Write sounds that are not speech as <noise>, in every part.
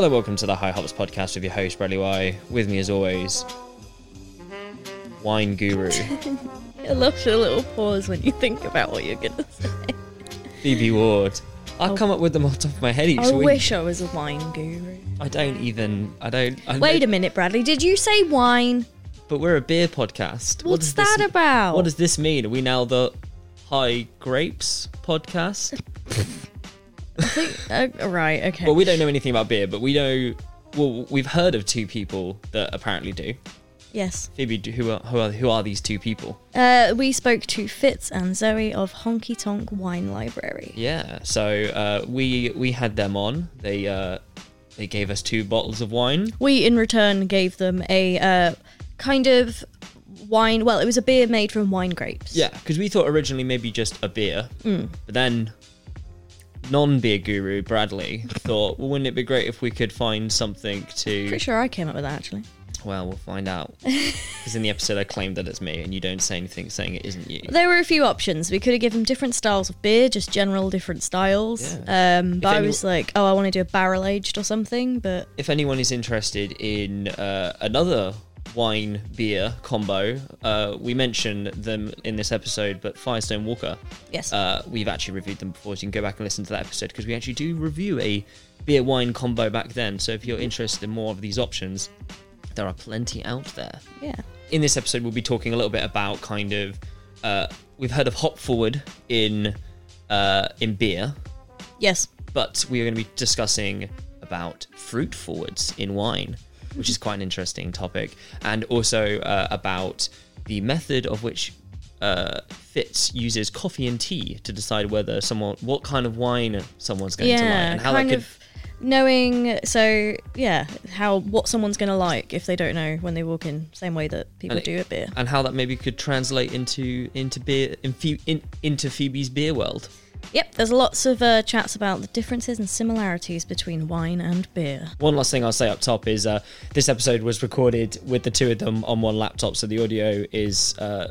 Hello, welcome to the High Hops podcast with your host Bradley Y. With me, as always, wine guru I love the little pause when you think about what you're gonna say. Phoebe Ward. I oh. come up with them off the top of my head each week. I week. wish I was a wine guru. I don't even. I don't. I Wait a minute, Bradley. Did you say wine? But we're a beer podcast. What What's does this- that about? What does this mean? Are we now the High Grapes podcast? <laughs> Uh, right. Okay. well, we don't know anything about beer, but we know. Well, we've heard of two people that apparently do. yes. Phoebe, do- who are who are who are these two people? Uh, we spoke to Fitz and Zoe of Honky Tonk Wine Library. Yeah, so uh, we we had them on. They uh, they gave us two bottles of wine. We, in return, gave them a uh, kind of wine. Well, it was a beer made from wine grapes. Yeah, because we thought originally maybe just a beer, Mm. but then non-beer guru Bradley thought, well, wouldn't it be great if we could find something to? Pretty sure I came up with that actually. Well, we'll find out. <laughs> Because in the episode I claimed that it's me, and you don't say anything saying it isn't you. There were a few options. We could have given different styles of beer, just general different styles. Um, but I any- was like, oh, I want to do a barrel aged or something. But if anyone is interested in uh, another wine beer combo, uh, we mentioned them in this episode, but Firestone Walker, yes, uh, we've actually reviewed them before, so you can go back and listen to that episode because we actually do review a beer wine combo back then. So if you're interested in more of these options, there are plenty out there. yeah. In this episode, we'll be talking a little bit about kind of uh, we've heard of hop forward in uh, in beer, Yes. but we are going to be discussing about fruit forwards in wine, which is quite an interesting topic, and also uh, about the method of which uh, Fitz uses coffee and tea to decide whether someone, what kind of wine someone's going to like, and how that could. of knowing. So yeah, how what someone's gonna like if they don't know when they walk in. Same way that people it- do at beer. and how that maybe could translate into into beer in, in, into Phoebe's beer world. Yep. There's lots of uh, chats about the differences and similarities between wine and beer. One last thing I'll say up top is uh, this episode was recorded with the two of them on one laptop, so the audio is uh,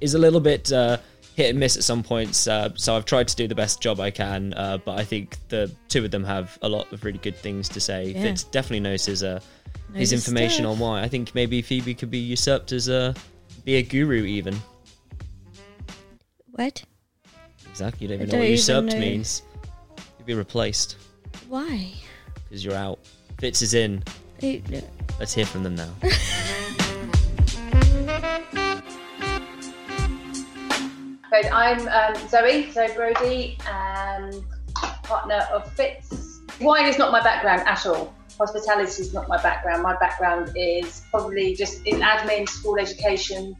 is a little bit uh, hit and miss at some points. Uh, so I've tried to do the best job I can, uh, but I think the two of them have a lot of really good things to say. Yeah. Fitz definitely knows his uh, his information stuff. on why. I think maybe Phoebe could be usurped as a beer guru even. What? Exactly, you don't even I know what don't even usurped know. means. You'd be replaced Why? because you're out. Fitz is in. It- Let's hear from them now. <laughs> Good. I'm um, Zoe, Zoe Brody, um, partner of Fitz. Wine is not my background at all. Hospitality is not my background. My background is probably just in admin, school education,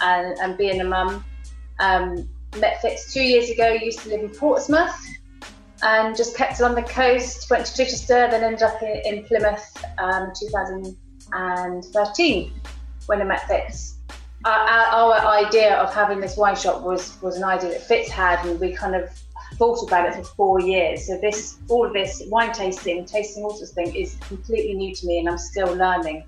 and, and being a mum. Um, met Fitz two years ago, used to live in Portsmouth, and just kept along the coast, went to Chichester, then ended up in, in Plymouth um, 2013 when I met Fitz our, our, our idea of having this wine shop was was an idea that Fitz had, and we kind of thought about it for four years. So this, all of this wine tasting, tasting all sorts of thing, is completely new to me, and I'm still learning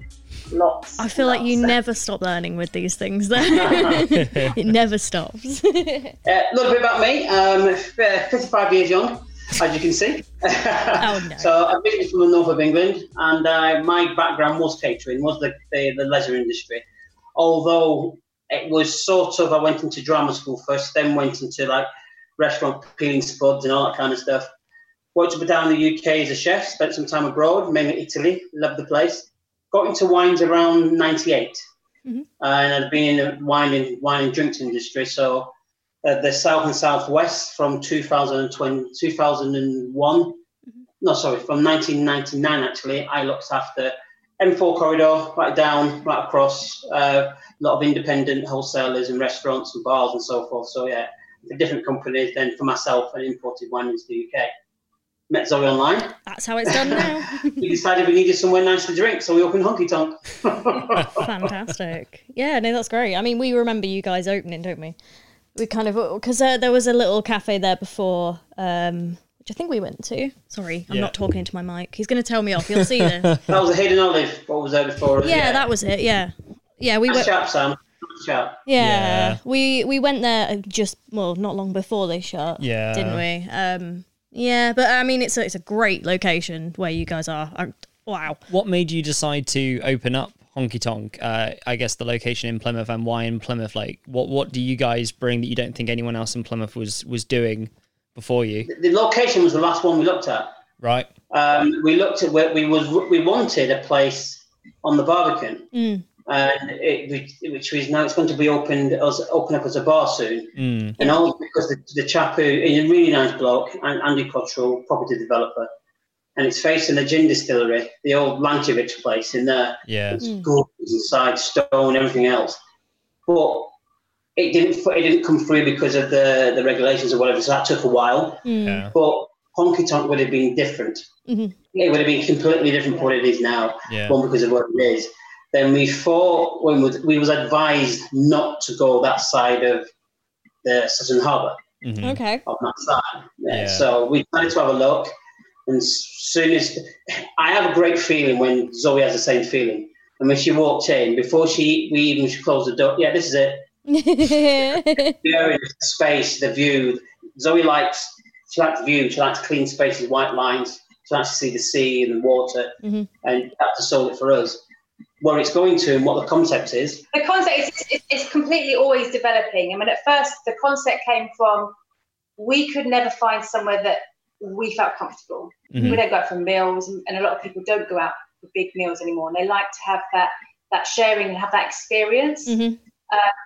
lots. I feel like you never stop learning with these things. Though <laughs> <laughs> it never stops. A <laughs> little bit about me. Um, uh, 55 years young, as you can see. Oh, no. So I'm originally from the north of England, and uh, my background was catering, was the, the, the leisure industry. Although it was sort of, I went into drama school first, then went into like restaurant peeling spuds and all that kind of stuff. Worked up down in the UK as a chef, spent some time abroad, mainly Italy, loved the place. Got into wines around 98. Mhm. Uh, and I'd been in the wine and, wine and drinks industry. So uh, the south and southwest from 2020, 2001. No, sorry, from 1999 actually. I looked after M4 corridor, right down, right across. Uh, a lot of independent wholesalers and restaurants and bars and so forth. So yeah, for different companies. Then for myself, and imported wine into the UK. Met Zoe online. That's how it's done now. <laughs> We decided we needed somewhere nice to drink, so we opened Honky Tonk. <laughs> Fantastic. Yeah, no, that's great. I mean, we remember you guys opening, don't we? We kind of because uh, there was a little cafe there before, um, which I think we went to. Sorry, I'm Yeah. not talking into my mic. He's going to tell me off. You'll see this. <laughs> that was a Hidden Olive. What was there before? yeah, that was it. Yeah, yeah, we Nice went. chap, Sam. Nice. Yeah, Yeah. we we went there just well, not long before they shut. Yeah. didn't we? Um, yeah, but I mean, it's a, it's a great location where you guys are. I, Wow. What made you decide to open up Honky Tonk? Uh, I guess the location in Plymouth and why in Plymouth? Like, what what do you guys bring that you don't think anyone else in Plymouth was was doing before you? The location was the last one we looked at. Right. Um, we looked at where we was we wanted a place on the Barbican, Mm. And it, which, which is now it's going to be opened as open up as a bar soon. Mm. And all because the, the chap who is a really nice bloke, An- Andy Cottrell, property developer, and it's facing the gin distillery, the old Lanchevich place in there. Yeah. It's gorgeous inside, stone, everything else. But it didn't it didn't come through because of the, the regulations or whatever, so that took a while. Mm. Yeah. But Honky Tonk would have been different. Mhm. It would have been completely different from what it is now. Yeah. One because of what it is. Then we thought when we, we was advised not to go that side of the Sutton Harbour Mhm. Okay. on that side. Yeah. Yeah. So we decided to have a look, and soon as I have a great feeling when Zoe has the same feeling, and when she walked in, before she we even closed the door, yeah, this is it. <laughs> The area, space, the view. Zoe likes she likes view. She likes clean spaces, white lines. She likes to see the sea and the water, Mhm. and that's just sold it for us. Where it's going to and what the concept is. the concept is it's, it's completely always developing. I mean, at first the concept came from we could never find somewhere that we felt comfortable. Mhm. We don't go out for meals, and, and a lot of people don't go out for big meals anymore. And they like to have that that sharing and have that experience. Mhm.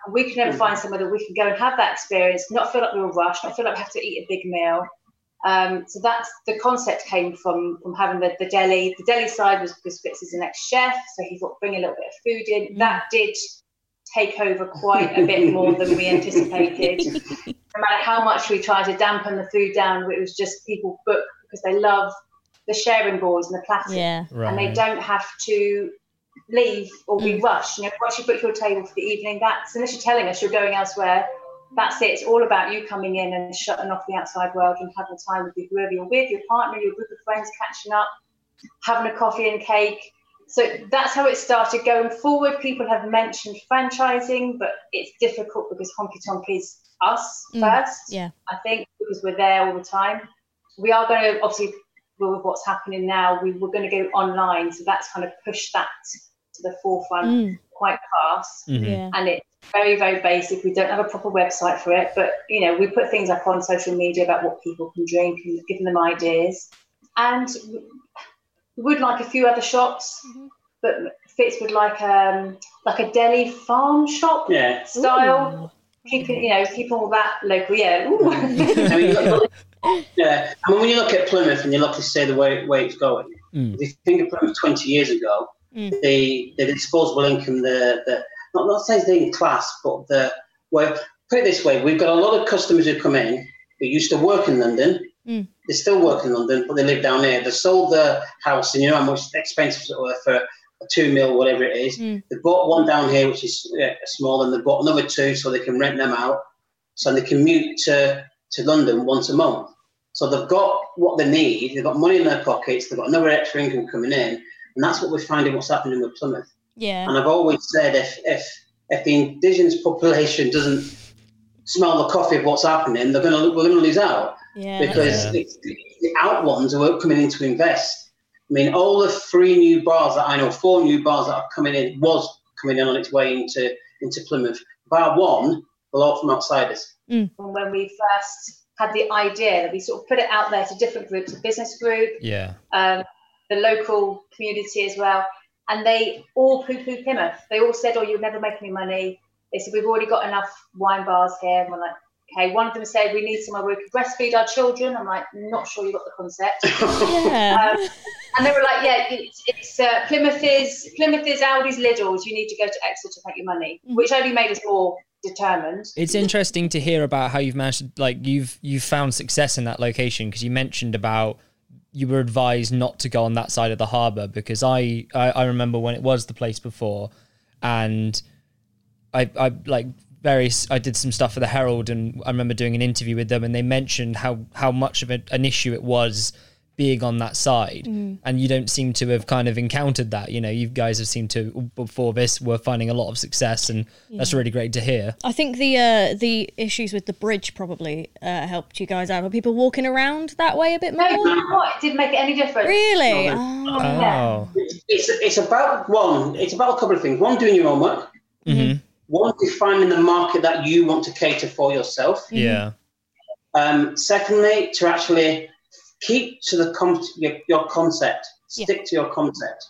We could never find somewhere that we can go and have that experience, not feel like we were rushed, not feel like we have to eat a big meal. Um, so that's the concept came from from having the, the deli. The deli side was because Fitz is an ex-chef, so he thought bring a little bit of food in. Mm. That did take over quite a bit more than we anticipated. <laughs> no matter how much we tried to dampen the food down, it was just people book because they love the sharing boards and the platters Yeah. and they don't have to leave or be Mm. rushed. You know, once you book your table for the evening, that's unless you're telling us you're going elsewhere, that's it. It's all about you coming in and shutting off the outside world and having time with you, whoever you're with, your partner, your group of friends, catching up, having a coffee and cake. So that's how it started. Going forward, people have mentioned franchising, but it's difficult because Honky Tonk is us Mm, first. yeah. I think because we're there all the time. We are going to obviously with what's happening now, we were going to go online, so that's kind of pushed that to the forefront Mm. Quite fast. Mhm. Yeah. And it's very, very basic. We don't have a proper website for it, but you know, we put things up on social media about what people can drink and giving them ideas. And we would like a few other shops, Mhm. but Fitz would like um like a deli farm shop Yeah. style. Keeping you know, keep all that local. Yeah. I mean, <laughs> <laughs> yeah. I mean, when you look at Plymouth and you look to say the way, way it's going, Mm. if you think of Plymouth 20 years ago, Mm. the, the disposable income, the, the not, not saying the class, but the, well, put it this way, we've got a lot of customers who come in who used to work in London. Mm. They still work in London, but they live down here. They sold their house, and you know how much expensive it were for a two mil, whatever it is. Mm. They bought one down here, which is yeah, small, and they bought another two so they can rent them out. So they commute to, to London once a month. So they've got what they need, they've got money in their pockets, they've got another extra income coming in, and that's what we're finding what's happening with Plymouth. Yeah. And I've always said if if if the indigenous population doesn't smell the coffee of what's happening, they're gonna we're gonna lose out Yeah. because Yeah. the, the out ones who are coming in to invest. I mean, all the three new bars that I know, four new bars that are coming in, was coming in on its way into into Plymouth. Bar one, a lot from outsiders. And when we first had the idea, that we sort of put it out there to different groups, a business group, Yeah. um, the local community as well, and they all poo-poo Plymouth. They all said, "Oh, you'll never make any money." They said, "We've already got enough wine bars here." And we're like, "Okay." One of them said, "We need somewhere where we can breastfeed our children." I'm like, "Not sure you got the concept." <laughs> Yeah. Um, and they were like, "Yeah, it's, it's uh, Plymouth is Plymouth is Aldi's Lidl's. You need to go to Exeter to make your money," Mhm. which only made us more determined. It's interesting to hear about how you've managed like you've you've found success in that location because you mentioned about you were advised not to go on that side of the harbour because I, I I remember when it was the place before and I I like various I did some stuff for the Herald and I remember doing an interview with them and they mentioned how how much of a, an issue it was being on that side, and you don't seem to have kind of encountered that. You know, you guys have seemed to before this were finding a lot of success, and that's really great to hear. I think the uh, the issues with the bridge probably uh, helped you guys out. Are people walking around that way a bit No, more? you know? It didn't make any difference. Really? No. Oh. Oh, It's it's about one. It's about a couple of things. One, doing your homework. Mhm. One, defining the market that you want to cater for yourself. yeah, Um, secondly, to actually keep to the com- your, your concept, Yeah. stick to your concept.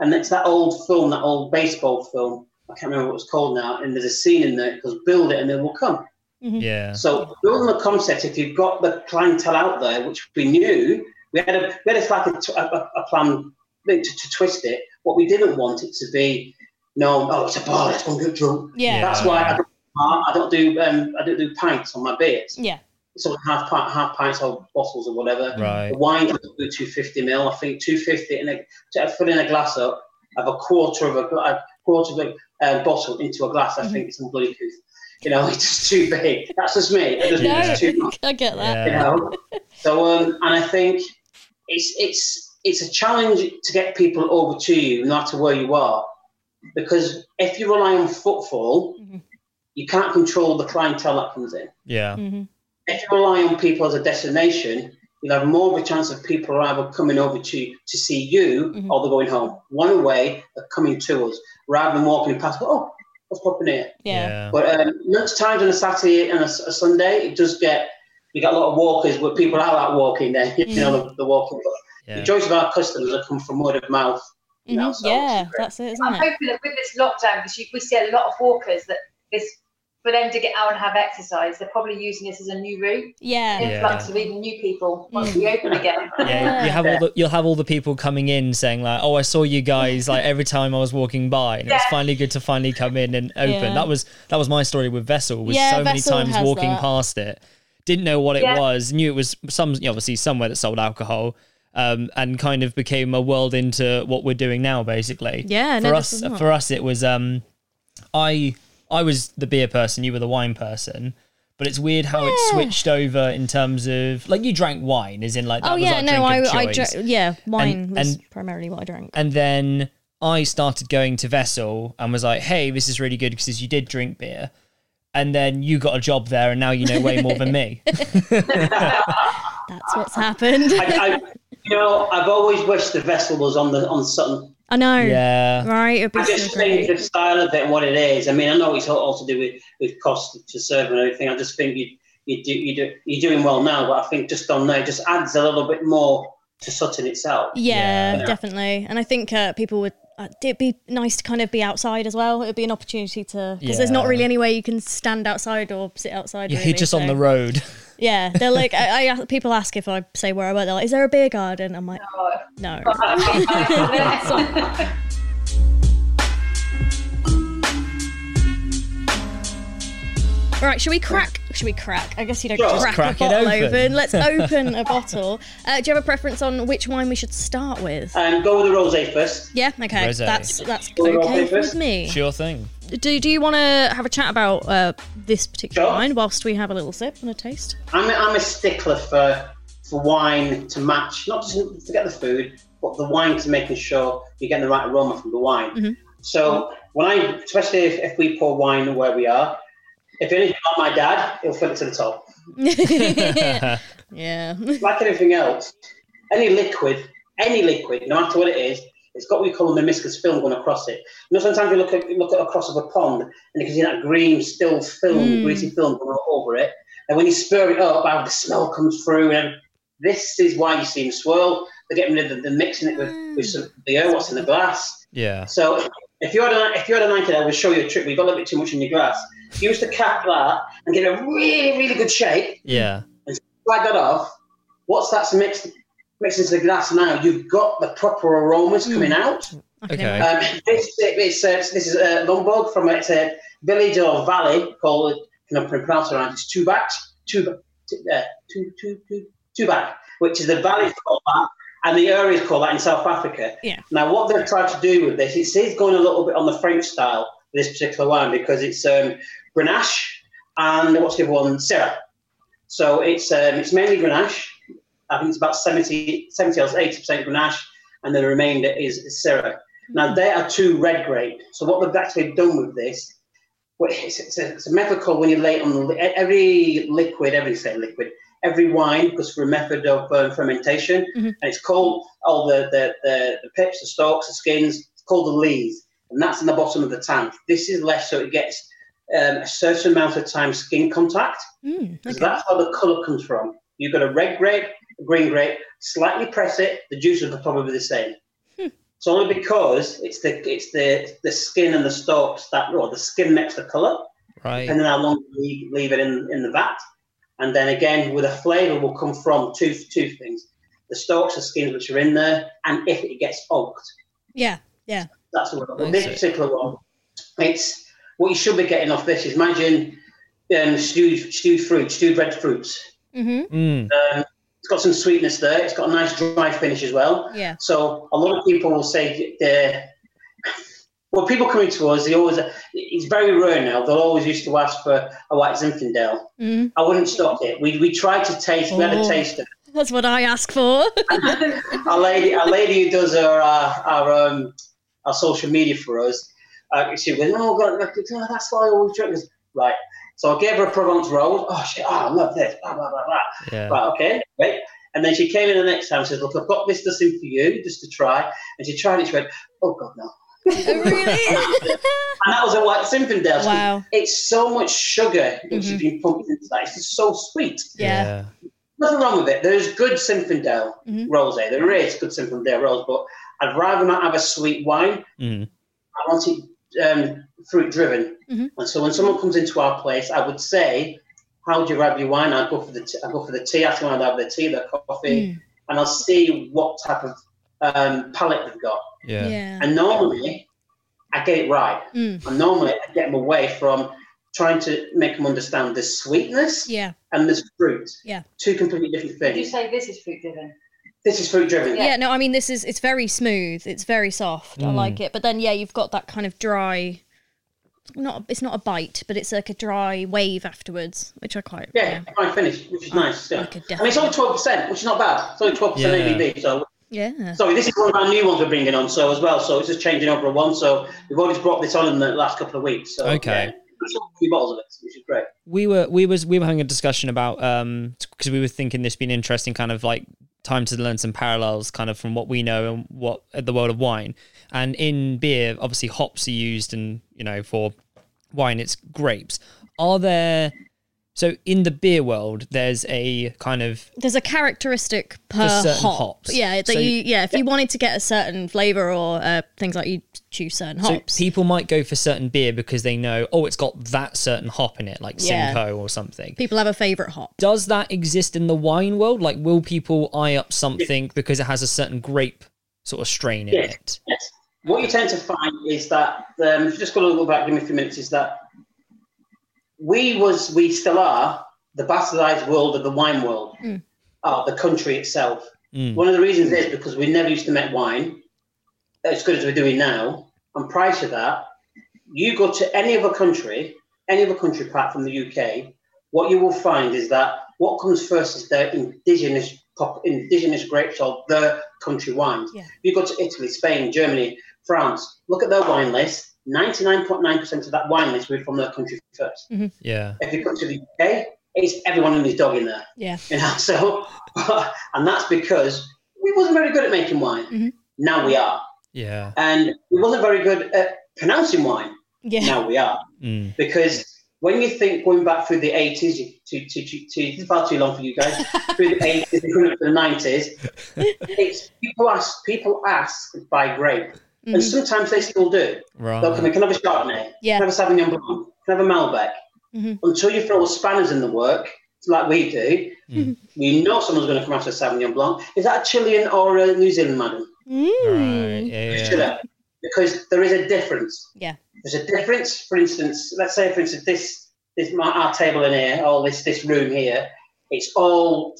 And it's that old film, that old baseball film. I can't remember what it's called now. And there's a scene in there because build it and they will come. yeah, So building the concept, if you've got the clientele out there, which we knew, we had a we had a, like a, t- a- a plan to, to twist it. What we didn't want it to be, no, oh, it's a bar, let's go and get drunk. Yeah. That's why I don't, I don't do um, I don't do pints on my beers. Yeah. So half pint, half pints or bottles or whatever. right, The wine does do 250 mil. I think 250 and a, to fill in a glass up, have a quarter of a, a quarter of a uh, bottle into a glass. I think it's some bloody couth. You know, <laughs> it's just too big. That's just me. I just think Yeah. it's too much. <laughs> I get that. You know. So um, and I think it's it's it's a challenge to get people over to you, no matter where you are, because if you rely on footfall, Mhm. you can't control the clientele that comes in yeah, hmm if you rely on people as a destination, you'll have more of a chance of people either coming over to to see you Mhm. or they're going home. One way of coming to us rather than walking past. Oh, what's popping here? Yeah. yeah, But um, lunch times on a Saturday and a, a Sunday, it does get. We got a lot of walkers, but people are out walking there. <laughs> You know, the, the walking. But yeah. the majority of our customers have come from word of mouth. Mhm. now, so Yeah, that's it, isn't I'm it? hoping that with this lockdown, because we see a lot of walkers, that this for them to get out and have exercise, they're probably using this as a new route. Yeah. Yeah. Influx of even new people once we open again. <laughs> Yeah, you have all the you'll have all the people coming in saying like, "Oh, I saw you guys like every time I was walking by, and it was finally good to finally come in and open." Yeah. That was that was my story with Vessel. Was Yeah, so many times walking that. past it, didn't know what it Yeah. was, knew it was some obviously somewhere that sold alcohol, um, and kind of became a world into what we're doing now, basically. Yeah, for no, us, this is not. for us, it was um, I I was the beer person, you were the wine person. But it's weird how it switched over in terms of like you drank wine, as in like that Oh was yeah, our no, drink I, of I choice. Yeah, wine And- was and- primarily what I drank. And then I started going to Vessel and was like, hey, this is really good because you did drink beer. And then you got a job there and now you know way more than me. <laughs> <laughs> That's what's happened. I, I, you know, I've always wished the vessel was on the on Sutton. I know. yeah. Right, it'd be I just so think the style of it and what it is. I mean, I know it's all, all to do with, with cost to serve and everything. I just think you you do you do you're doing well now, but I think just on there just adds a little bit more to Sutton itself. Yeah, Yeah. definitely. And I think uh, people would. Uh, it'd be nice to kind of be outside as well. It'd be an opportunity to because there's not Yeah. really anywhere you can stand outside or sit outside. Yeah, really, you're just on the road. Yeah, they're like, I, I <laughs> people ask if I say where I work. They're like, "Is there a beer garden?" I'm like, "No." oh, <laughs> All right, should we crack? Should we crack? I guess you don't Sure. crack, Crack a it bottle open. open. Let's <laughs> open a bottle. Uh, do you have a preference on which wine we should start with? And go with the rosé first. Yeah, okay, Rosé. that's that's Go okay rosé with me. Sure thing. Do Do you want to have a chat about uh, this particular Sure. wine whilst we have a little sip and a taste? I'm a, I'm a stickler for for wine to match, not just forget the food, but the wine to making sure you're getting the right aroma from the wine. Mhm. So when I, especially if, if we pour wine where we are, if anything like my dad, he'll fill it to the top. <laughs> yeah. <laughs> Like anything else, any liquid, any liquid, no matter what it is, it's got what we call a meniscus film going across it. You know, sometimes you look at you look at across of a pond and you can see that green still film, Mm. greasy film going over it. And when you spur it up, how the smell comes through. And this is why you see them swirl. They're getting rid of the, the mixing it with, with some, the air, what's in the glass. Yeah. So if you had a if you had a 90, I will show you a trick. We've got a little bit too much in your glass. Use the cap that and get a really really good shape. Yeah. And slide that off. What's that's mixed mixed into the glass now, you've got the proper aromas coming out. I Okay. Um, this it's, uh, this is uh, Lombok from a, it's a village or valley called can I pronounce it right? It's Tulbagh, Tulbagh, uh, two, two, two, Tulbagh, which is the valley called that, and the area is called that in South Africa. Yeah. Now, what they've tried to do with this, it is going a little bit on the French style this particular wine because it's um, Grenache and what's the other one? Syrah. So it's um, it's mainly Grenache, I think it's about 70, 70 or 80% Grenache, and the remainder is Syrah. Now, they are two red grape. So, what they've actually done with this, well, it's, it's, a, it's a method called when you lay it on the, every liquid, every say liquid, every wine because through a method of um, fermentation, Mhm. and it's called all the, the, the, the pips, the stalks, the skins, it's called the lees, and that's in the bottom of the tank. This is left so it gets um, a certain amount of time skin contact. Mm, Because okay. that's how the colour comes from. You've got a red grape, green grape, slightly press it, the juices are probably the same. Hmm. It's only because it's the it's the the skin and the stalks that or the skin makes the colour, Right. depending on how long you leave, leave it in, in the vat. And then again, with a flavour will come from two two things: the stalks, the skins which are in there, and if it gets oaked. Yeah. Yeah. That's the one. But this see. particular one, it's what you should be getting off this is imagine um, stewed stewed fruit, stewed red fruits. Mm-hmm. Mm. Um, it's got some sweetness there. It's got a nice dry finish as well. Yeah. So a lot of people will say the well, people coming to us, they always it's very rare now. They'll always used to ask for a white Zinfandel. Mm-hmm. I wouldn't stop it. We we tried to taste. We had a Oh. taster. That's what I ask for. <laughs> <laughs> Our lady, our lady who does our our, our um our social media for us. Uh, she went, oh God, oh, that's why I always drink this. Right. So I gave her a Provence rose. Oh shit! Oh, I love this. Blah blah blah blah. Yeah. Right, okay, great. And then she came in the next time and says, Look, I've got this to sing for you, just to try. And she tried it, she went, Oh, God, no. Oh, really? <laughs> And that was a white Zinfandel. wow. It's so much sugar which has been pumped into that. It's just so sweet. Yeah. Nothing wrong with it. There's good Zinfandel Mhm. rose. There is good Zinfandel rose, but I'd rather not have a sweet wine. Mm. I want it um, fruit driven. Mhm. And so when someone comes into our place, I would say, How do you grab your wine? I'd go for the, t- I'd go for the tea. Ask them how they have their tea, their coffee. Mm, and I'll see what type of um, palate they've got. Yeah. yeah. And normally, I get it right. Mm, And normally, I get them away from trying to make them understand the sweetness yeah. and the fruit. Yeah. Two completely different Did you say this is fruit driven? This is fruit driven. yeah. no, I mean this is it's very smooth. It's very soft. I Mm. like it. But then yeah, you've got that kind of dry. Not it's not a bite, but it's like a dry wave afterwards, which I quite Yeah, fine finish, which is nice. Yeah. I could I mean, it's only 12%, which is not bad. It's only 12% Yeah. ABV. So, Yeah. sorry, this is one of our new ones we're bringing on, so as well. So, it's just changing over a one. So, we've already brought this on in the last couple of weeks. So, Okay. Yeah, we sold a few bottles of it, which is great. we were we was we were having a discussion about um because we were thinking this being interesting kind of like time to learn some parallels kind of from what we know and what uh, the world of wine. And in beer obviously hops are used and you know for wine it's grapes. Are there so in the beer world there's a kind of There's a characteristic per certain hop. hops. Yeah, that So- you yeah, if you wanted to get a certain flavour or uh, things like you choose certain so hops. people might go for certain beer because they know oh it's got that certain hop in it like Yeah. Simcoe or something people have a favourite hop. does that exist in the wine world? Like, will people eye up something because it has a certain grape sort of strain in Yes. it? Yes. What you tend to find is that, um, if you just go a little back, give me a few minutes, is that we was, we still are, the bastardized world of the wine world, Mm. uh, the country itself. Mm. One of the reasons is because we never used to make wine as good as we're doing now. And prior to that, you go to any other country, any other country apart from the UK, what you will find is that what comes first is their indigenous indigenous grapes or their country wines. Yeah. You go to Italy, Spain, Germany, France, look at their wine list. 99.9% of that wine list will from their country first. Yeah. If you come to the UK, it's everyone and his dog in there. Yeah. You know, so <laughs> and that's because we wasn't very good at making wine. Mhm. Now we are, Yeah. and we wasn't very good at pronouncing wine. Yeah. Now we are, Mm. because when you think going back through the eighties, to, to, to, to, it's far too long for you guys. <laughs> through the eighties, through the nineties, <laughs> it's people ask people ask by grape, and Mhm. sometimes they still do. Right. They'll come in, can I have a Chardonnay? Yeah. Can I have a Sauvignon Blanc? Can I have a Malbec? Mhm. Until you throw spanners in the work, like we do, Mm. we know someone's going to come after a Sauvignon Blanc. Is that a Chilean or a New Zealand madam? Mm. Right. Yeah. Yeah. Because there is a difference. Yeah. There's a difference. For instance, let's say, for instance, this this my, our table in here, all this this room here, it's all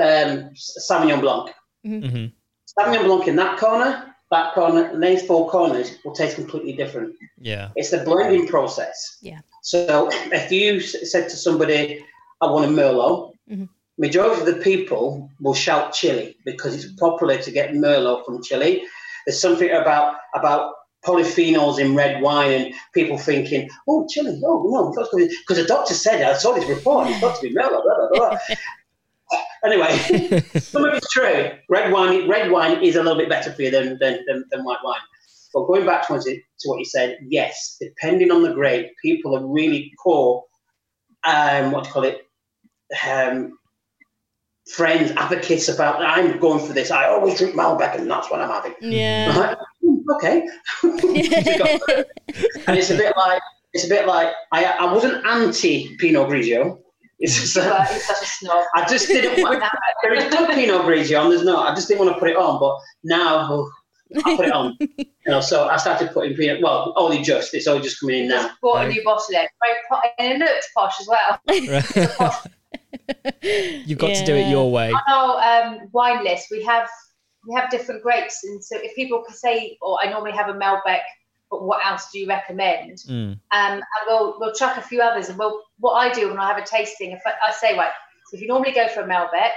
um, Sauvignon Blanc. Mhm. Sauvignon Blanc in that corner, that corner, and these four corners will taste completely different. Yeah. It's the blending process. Yeah. So if you said to somebody, I want a Merlot, Mhm. majority of the people will shout Chile because it's popular to get Merlot from Chile. There's something about about polyphenols in red wine and people thinking, oh, Chile, oh, no, because the doctor said, I saw this report, it's got to be Merlot, blah, blah, blah. <laughs> anyway, <laughs> some of it's true. Red wine, red wine is a little bit better for you than, than, than, than white wine. But going back to what, to what you said, yes, depending on the grape, people are really poor, um, what do you call it, um, friends, advocates about, I'm going for this. I always drink Malbec and that's what I'm having. Yeah. okay. <laughs> and it's a bit like, it's a bit like, I, I wasn't anti Pinot Grigio. It's just, uh, such a snob. I just didn't want <laughs> there is no Pinot Grigio and there's not. I just didn't want to put it on, but now oh, I put it on. <laughs> You know, so I started putting Pinot. Well, only just. It's all just coming in now. Just bought a new bottle. It and it looks posh as well. <laughs> You've got to do it your way. On our um, wine list, we have we have different grapes, and so if people can say, "Or I normally have a Malbec," but what else do you recommend? Mm. Um, and we'll we'll chuck a few others. And we'll what I do when I have a tasting, if I, I say, right, so if you normally go for a Malbec,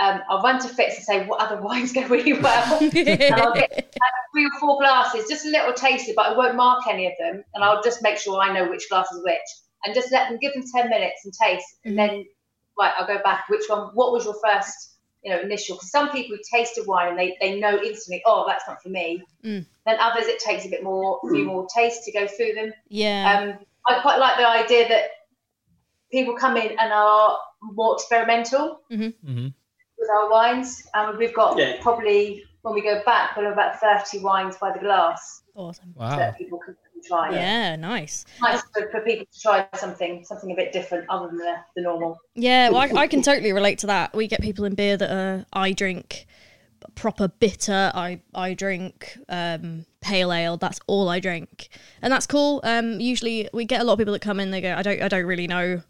um, I'll run to Fitz and say, what other <laughs> wines go really well? <laughs> and I'll get like, three or four glasses, just a little taster, but I won't mark any of them, and I'll just make sure I know which glass is which, and just let them give them ten minutes and taste, and then right, I'll go back. Which one? What was your first, you know, initial? Because some people who taste a wine and they, they know instantly, oh, that's not for me. Mm. Then others, it takes a bit more, a few more taste to go through them. yeah. Um, I quite like the idea that people come in and are more experimental hmm with our wines. And we've got Yeah. probably when we go back, we'll have about thirty wines by the glass awesome. Wow. that people can try. Yeah, nice. Nice for, for people to try something something a bit different other than the, the normal. Yeah, well, I, I can totally relate to that. We get people in beer that are I drink proper bitter. I I drink um, pale ale. That's all I drink, and that's cool. Um, usually we get a lot of people that come in. They go, I don't I don't really know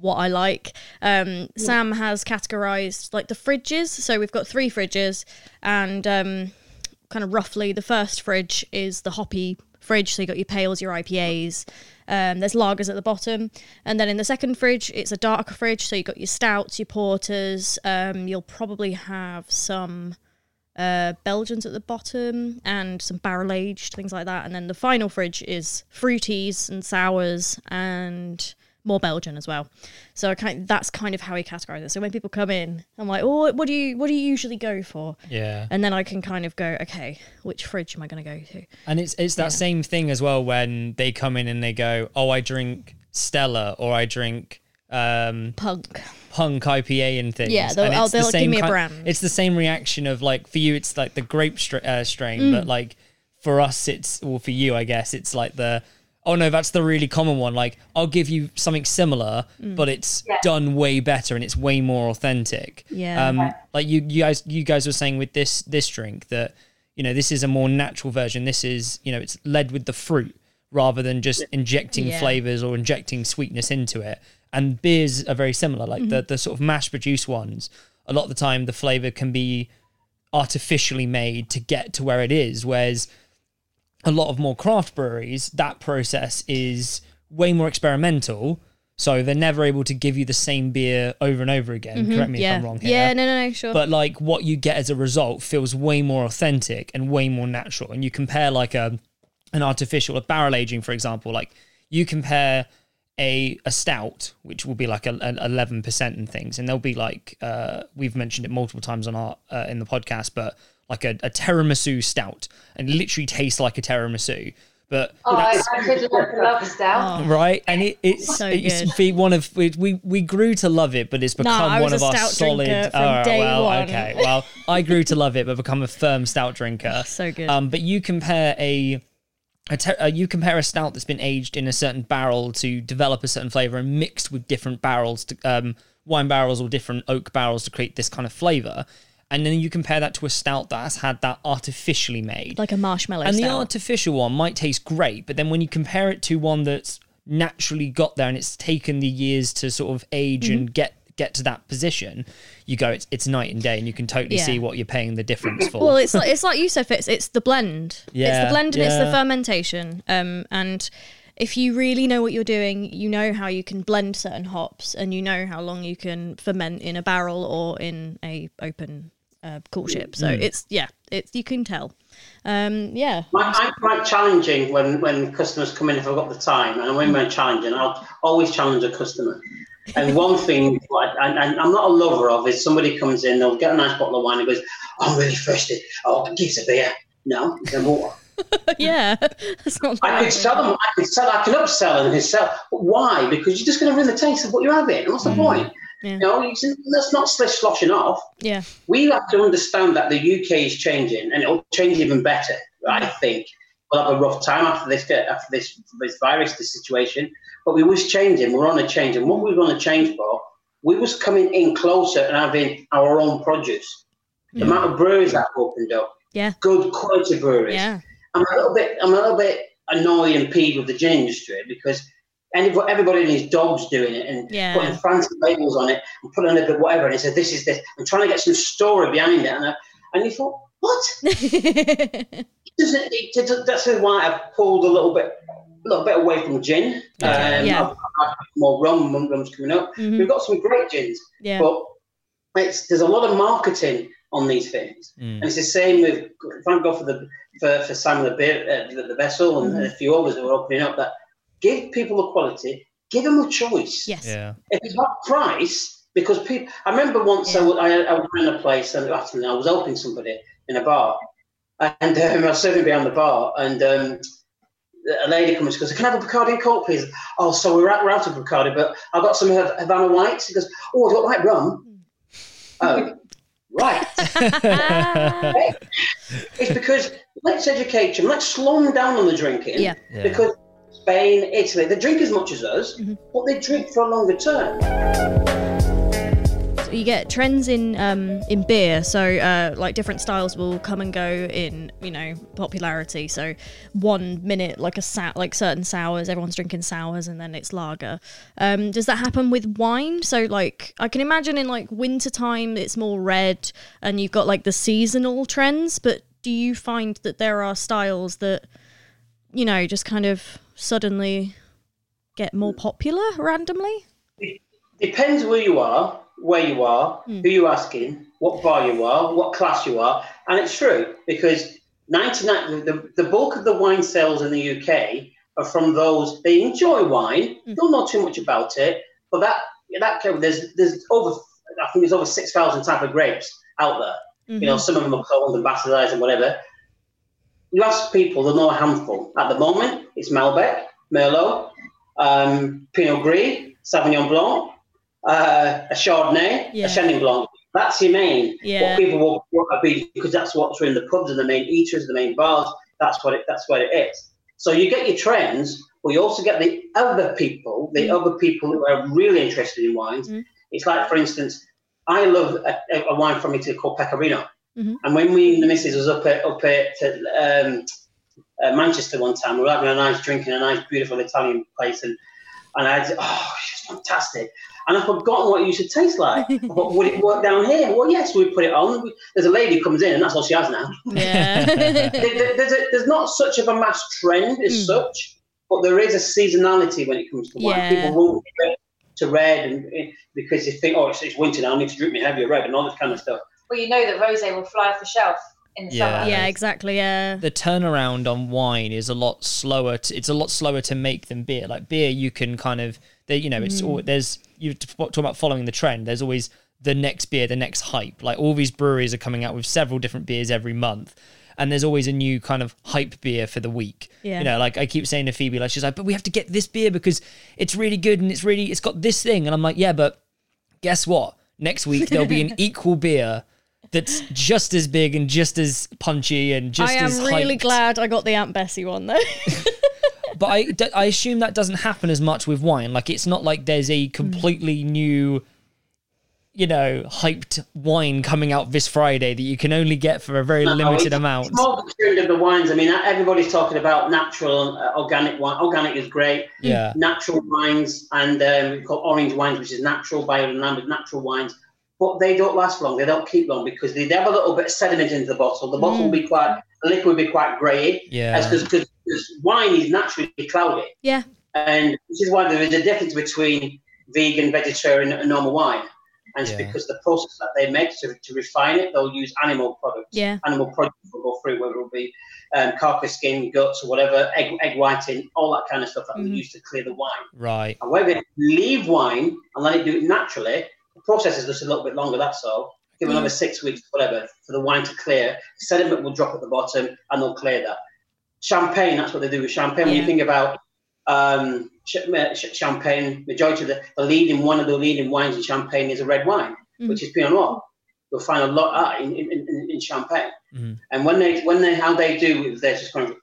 what I like. Um, Sam has categorized like the fridges. So we've got three fridges, and um, kind of roughly the first fridge is the hoppy fridge. So you got your pales, your IPAs. Um, there's lagers at the bottom, and then in the second fridge, it's a darker fridge. So you got your stouts, your porters. Um, you'll probably have some uh, Belgians at the bottom and some barrel aged things like that. And then the final fridge is fruities and sours and more Belgian as well. So I kind that's kind of how we categorize it. So when people come in, I'm like, oh, what do you what do you usually go for? Yeah. And then I can kind of go, okay, which fridge am I going to go to? And it's it's that same thing as well when they come in and they go, "Oh, I drink Stella or I drink um, Punk. Punk IPA and things." Yeah, they'll- And oh, it's the they'll give same me a kind- brand. It's the same reaction of like for you, it's like the grape stra- uh, strain, Mm. but like for us, it's well for you, I guess, it's like the. Oh no, that's the really common one. Like I'll give you something similar, Mm. but it's Yeah. done way better and it's way more authentic. Yeah. Um, like you, you guys, you guys were saying with this this drink that you know this is a more natural version. This is you know it's led with the fruit rather than just injecting Yeah. flavors or injecting sweetness into it. And beers are very similar. Like Mm-hmm. the the sort of mass produced ones, a lot of the time the flavor can be artificially made to get to where it is, whereas a lot of more craft breweries, that process is way more experimental. So they're never able to give you the same beer over and over again. Correct me Mm-hmm. yeah. if I'm wrong here. Yeah, no, no, no, sure. But like what you get as a result feels way more authentic and way more natural. And you compare like a an artificial, a barrel aging, for example, like you compare a a stout, which will be like a, eleven percent and things, and they'll be like uh, we've mentioned it multiple times on our uh, in the podcast, but like a, a tiramisu stout, and literally tastes like a tiramisu. But Oh, I, I could love, love stout. right, and it, it's So it's good. be one of we, we we grew to love it, but it's become I one of our solid. drinker from Alright, day well, one. okay, well, I grew to love it, but become a firm stout drinker. <laughs> So good. Um, but you compare a. A te- uh, you compare a stout that's been aged in a certain barrel to develop a certain flavor and mixed with different barrels, to, um, wine barrels or different oak barrels to create this kind of flavor, and then you compare that to a stout that has had that artificially made like a marshmallow and the artificial one might taste great, but then when you compare it to one that's naturally got there and it's taken the years to sort of age Mm-hmm. and get get to that position, you go it's it's night and day, and you can totally Yeah. see what you're paying the difference for. Well, it's like it's like you said, Fitz. It's the blend. Yeah, it's the blend and it's the fermentation. Um, and if you really know what you're doing, you know how you can blend certain hops, and you know how long you can ferment in a barrel or in a open uh, coolship. So it's yeah, it's you can tell. Um, yeah, I- I'm quite challenging when, when customers come in if I've got the time, and when I'm challenging, I'll always challenge a customer. And <laughs> one thing, what I, and I'm not a lover of, is somebody comes in, they'll get a nice bottle of wine, and goes, "I'm really thirsty. Oh, give us a beer." No, then water. <laughs> yeah. That's not I could sell them. I could sell. I can upsell and can sell. But why? Because you're just going to ruin the taste of what you're having. What's the point? Yeah. You know, you can- let's not slish sloshing off. Yeah, we have to understand that the UK is changing, and it'll change even better. I mm. think we'll have a rough time after this uh, after this this virus, this situation. But we was changing. We're on a change, and what we want to change for, we was coming in closer and having our own produce. The mm. amount of breweries that opened up, Yeah. good quality breweries. yeah, I'm a little bit, I'm a little bit annoyed and peeved with the gin industry because anybody, everybody and his dog's doing it and Yeah. putting fancy labels on it and putting a little bit whatever. And he said, "This is this." I'm trying to get some story behind it, and I, and you thought, "What?" <laughs> It doesn't, it, that's why I've pulled a little bit, a little bit away from gin. Um, Yeah. I've, I've more rum, rum, rum's coming up. Mhm. We've got some great gins, yeah, but it's there's a lot of marketing on these things. Mm. And it's the same with thank God for the for, for Simon the, Beer, uh, the, the Vessel and Mhm. a few others that were opening up. That give people the quality, give them a choice. yes, Yeah. If it's not price, because people. I remember once I, Yeah. was, I, I was in a place and actually I was helping somebody in a bar, and um, I was serving behind the bar, and um, a lady comes and goes, "Can I have a Bacardi and Coke, please?" Oh, so we're out, we're out of Bacardi, but I've got some Havana Whites. He goes, "Oh, I don't like rum." oh, right. <laughs> It's because let's educate them. Let's slow them down on the drinking. Yeah. Yeah. Because Spain, Italy, they drink as much as us, Mhm. but they drink for a longer term. So you get trends in um, in beer. So uh, like different styles will come and go in you know popularity. So one minute like a sou- like certain sours, everyone's drinking sours, and then it's lager. Um, does that happen with wine? So like I can imagine in like winter time it's more red, and you've got like the seasonal trends. But do you find that there are styles that you know just kind of suddenly get more popular randomly? Depends where you are, where you are, Hmm. who you're asking, what bar you are, what class you are, and it's true because 99 the, the bulk of the wine sales in the UK are from those they enjoy wine, Mm. don't know too much about it, but that that there's there's over I think there's over six thousand type of grapes out there. Mm-hmm. You know, some of them are cloned and bastardized and whatever. You ask people, they'll know a handful. At the moment, it's Malbec, Merlot, um, Pinot Gris, Sauvignon Blanc, uh, a Chardonnay, Yeah. a Chenin Blanc. That's your main. Yeah. What people will to be because that's what's in the pubs and the main eaters, the main bars. That's what it. That's what it is. So you get your trends, but you also get the other people, the Mm. other people who are really interested in wines. Mm. It's like, for instance, I love a, a- a wine from Italy called Pecorino. Mhm. And when we and the missus was up at up at um, uh, Manchester one time, we were having a nice drink in a nice, beautiful Italian place, and and I said, oh, it's fantastic. And I've forgotten what it used to taste like. <laughs> but would it work down here? Well, yes, we put it on. There's a lady who comes in, and that's all she has now. <laughs> Yeah. <laughs> There- there- there's, a, there's not such of a mass trend as Mm. such, but there is a seasonality when it comes to wine. Yeah. People get to red and because they think, oh, it's, it's winter now, I need to drink me heavier red and all this kind of stuff. Well, you know that rosé will fly off the shelf in the Yeah. summer. yeah, exactly. Yeah. the turnaround on wine is a lot slower. To, it's a lot slower to make than beer. Like beer, you can kind of, they, you know, it's Mm. all, there's you talk about following the trend. There's always the next beer, the next hype. Like all these breweries are coming out with several different beers every month, and there's always a new kind of hype beer for the week. Yeah. You know, like I keep saying to Phoebe, like she's like, but we have to get this beer because it's really good and it's really it's got this thing, and I'm like, yeah, but guess what? Next week there'll be an <laughs> equal beer. That's just as big and just as punchy and just as I am as really hyped. glad I got the Aunt Bessie one though. <laughs> But I, d- I assume that doesn't happen as much with wine. Like it's not like there's a completely new, you know, hyped wine coming out this Friday that you can only get for a very No, limited it's- amount. It's more the trend of the wines. I mean, everybody's talking about natural uh, organic wine. Organic is great. Yeah. Natural wines and um, we call orange wines, which is natural, biodynamic, natural wines. But they don't last long. They don't keep long because they they have a little bit of sediment into the bottle. The bottle will be quite the liquid would be quite grey. Yeah. Because wine is naturally cloudy. Yeah. And this is why there is a difference between vegan, vegetarian, and normal wine. And it's Yeah. because the process that they make to, to refine it, they'll use animal products. Yeah. Animal products will go through, whether it will be um, carcass skin, guts, or whatever, egg, egg whiting, all that kind of stuff that Mhm. we use to clear the wine. Right. And whether you leave wine and let it do it naturally, process is just a little bit longer, that's all. Give Mm. another six weeks, whatever, for the wine to clear. Sediment will drop at the bottom and they'll clear that. Champagne, that's what they do with champagne. When you think about um, ch- ch- champagne, majority of the, the leading, one of the leading wines in champagne is a red wine, Mm. which is Pinot Noir. You'll find a lot that in, in, in, in champagne. Mhm. And when they, when they, how they do with their just kind of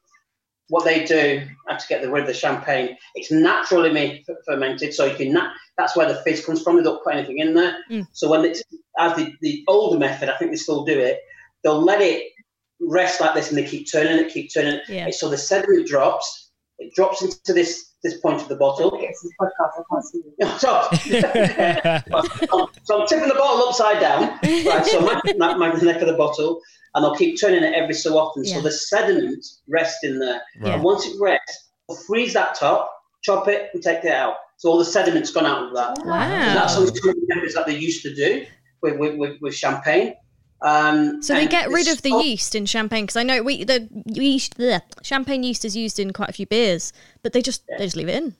what they do to get rid of the champagne, it's naturally made fermented, so you can. Na- that's where the fizz comes from. They don't put anything in there. Mm. So when it's as the, the older method, I think they still do it. They'll let it rest like this, and they keep turning it, keep turning it. Yeah. So the sediment drops. It drops into this this point of the bottle. It's this podcast, I can't see you. <laughs> so, so I'm tipping the bottle upside down, right? So my, my, my neck of the bottle, and I'll keep turning it every so often. Yeah. So the sediment rests in there. Right. And once it rests, we'll freeze that top, chop it, and take it out. So all the sediment's gone out of that. So Wow. that's some methods that they used to do with, with, with, with champagne. Um, So they get rid of the so- yeast in champagne because I know we the yeast the champagne yeast is used in quite a few beers, but they just they just leave it in.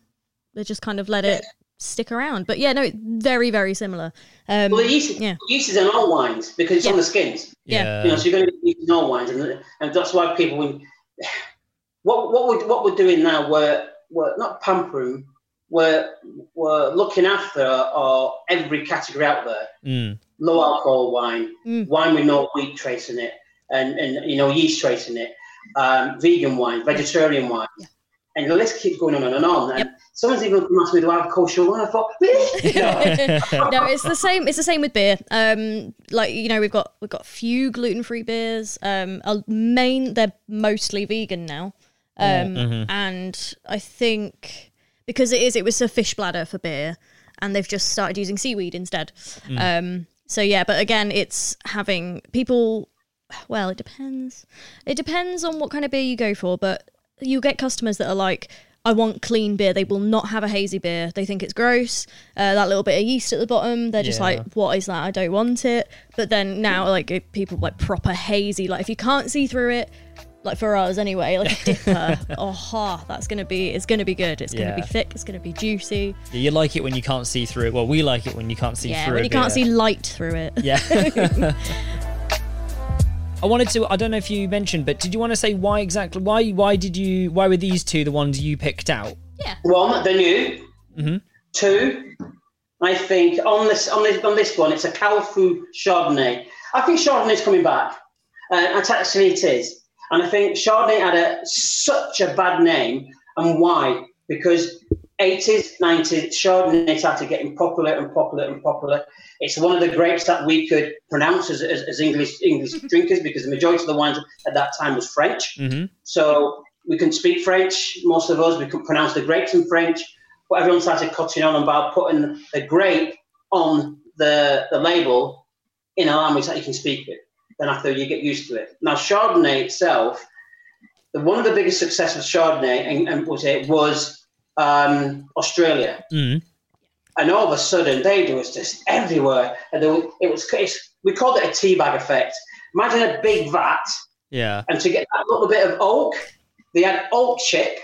They just kind of let it stick around. But yeah, no, very very similar. Um, Well, the yeast, yeah. yeast is in all wines because it's Yeah. on the skins. Yeah. You know, so you're going to be eating all wines, and, and that's why people. When, <sighs> what what we're what we're doing now, we're we're not pampering, we're we're looking after our every category out there. Mm. Low alcohol wine, Mm. wine with no wheat trace in it, and and you know yeast trace in it, um, vegan wine, vegetarian wine. Yeah. And the list keeps going on and on and on. And Yep. someone's even come asked me, do I have kosher wine? I thought, really? <laughs> No. no, it's the same. It's the same with beer. Um, like you know, we've got we've got a few gluten free beers. Um, a main they're mostly vegan now. Um, Mhm. and I think because it is, it was a fish bladder for beer, and they've just started using seaweed instead. Um, so yeah, but again, it's having people. Well, it depends. It depends on what kind of beer you go for, but you get customers that are like, I want clean beer. They will not have a hazy beer. They think it's gross. Uh, that little bit of yeast at the bottom, they're just Yeah. like, what is that? I don't want it. But then now, like, people like proper hazy. Like, if you can't see through it, like for us anyway, like a dipper, <laughs> oh, ha, that's gonna be, it's gonna be good. It's gonna be thick. It's gonna be juicy. Yeah, you like it when you can't see through it. Well, we like it when you can't see yeah, through when a you can't beer. see light through it. Yeah. <laughs> I wanted to. I don't know if you mentioned, but did you want to say why exactly? Why? Why did you? Why were these two the ones you picked out? Yeah. One, they're new. Mhm. Two, I think on this on this on this one, it's a Kalfu Chardonnay. I think Chardonnay's coming back, uh, and actually it is. And I think Chardonnay had a, such a bad name, and why? Because 80s, 90s, Chardonnay started getting popular and popular and popular. It's one of the grapes that we could pronounce as, as, as English English <laughs> drinkers because the majority of the wines at that time was French. Mm-hmm. So we can speak French, most of us. We can pronounce the grapes in French. But everyone started cutting on about putting the grape on the, the label in a language that you can speak it. Then after you get used to it. Now Chardonnay itself, the, one of the biggest successes of Chardonnay and, and was it was um, Australia. Mm. And all of a sudden, they do was just everywhere. And there, was- it was it's, we called it a tea bag effect. Imagine a big vat Yeah. and to get that little bit of oak, they had oak chip,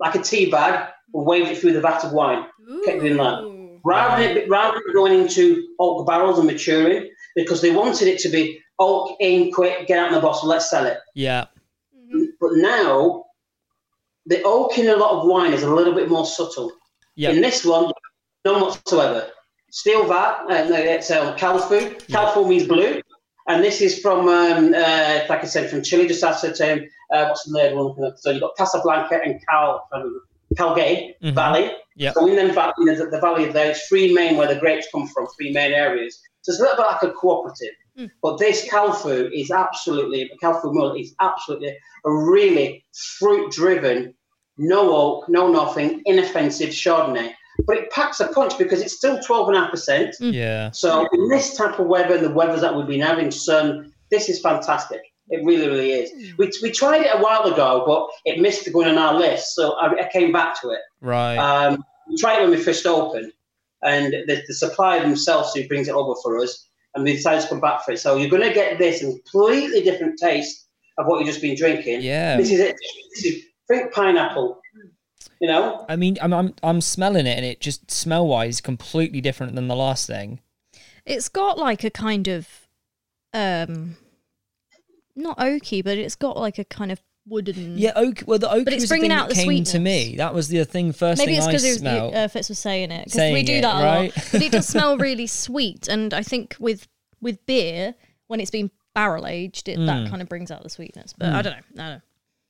like a tea bag, and waved it through the vat of wine. Kept it in that. Rather than, rather than going into oak barrels and maturing, because they wanted it to be oak in quick, get out in the bottle, let's sell it. Yeah. But now, the oak in a lot of wine is a little bit more subtle. Yeah. In this one, none whatsoever. Steel vat, uh, no, it's uh, Kalfu. Kalfu means blue. And this is from, um, uh, like I said, from Chile, just outside um, uh, what's the third one? So you've got Casablanca and Cal, um, Calgay Mhm. Valley. Yep. So in them valley, you know, the, the valley, there's three main where the grapes come from, three main areas. So it's a little bit like a cooperative. Mm. But this Kalfu is absolutely, Kalfu Mull is absolutely a really fruit-driven, no oak, no nothing, inoffensive Chardonnay. But it packs a punch because it's still 12.5%. Mm. Yeah. So in this type of weather, and the weathers that we've been having, sun, this is fantastic. It really, really is. We, we tried it a while ago, but it missed going on our list, so I, I came back to it. Right. Um, we tried it when we first opened, and the, the supplier themselves who brings it over for us, and we decided to come back for it. So you're going to get this completely different taste of what you've just been drinking. Yeah. This is it. This is think pineapple. You know, I mean, I'm, I'm I'm smelling it, and it just smell wise completely different than the last thing. It's got like a kind of um not oaky, but it's got like a kind of wooden Yeah, oak. Well, the oak But it's was the bringing thing out that the came to me. That was the thing. First Maybe thing it's I because smelled. uh, Fitz was saying it because we Saying do it, that a right? lot. But it does <laughs> smell really sweet, and I think with with beer when it's been barrel aged, it Mm. that kind of brings out the sweetness. But I don't know. I don't know.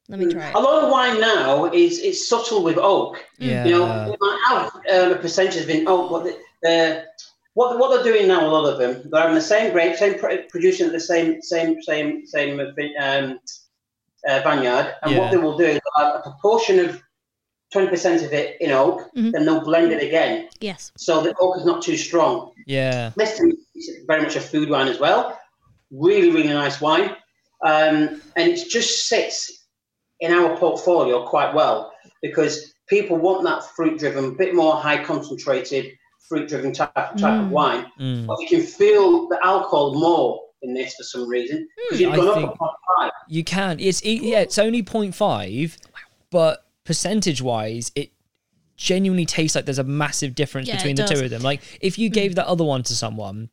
Let me try it. a lot of wine now is it's subtle with oak. yeah. You know, it might have um, a percentage has been oak, but the, the, what what they're doing now, a lot of them, they're having the same grape, same pr- producing at the same same same same um, uh, vineyard, and Yeah. what they will do is have a proportion of twenty percent of it in oak, Mhm. then they'll blend it again, Yes. so the oak is not too strong. yeah. This to me is very much a food wine as well. Really, really nice wine. Um, and it just sits in our portfolio quite well because people want that fruit driven, bit more high concentrated, fruit driven type, type of Mm. wine. Mm. But you can feel the alcohol more in this for some reason hmm. because you've I gone up think- a point. You can. It's e- yeah. It's only 0.5, but percentage wise, it genuinely tastes like there's a massive difference Yeah, between it the two of them. Like if you hmm. gave that other one to someone,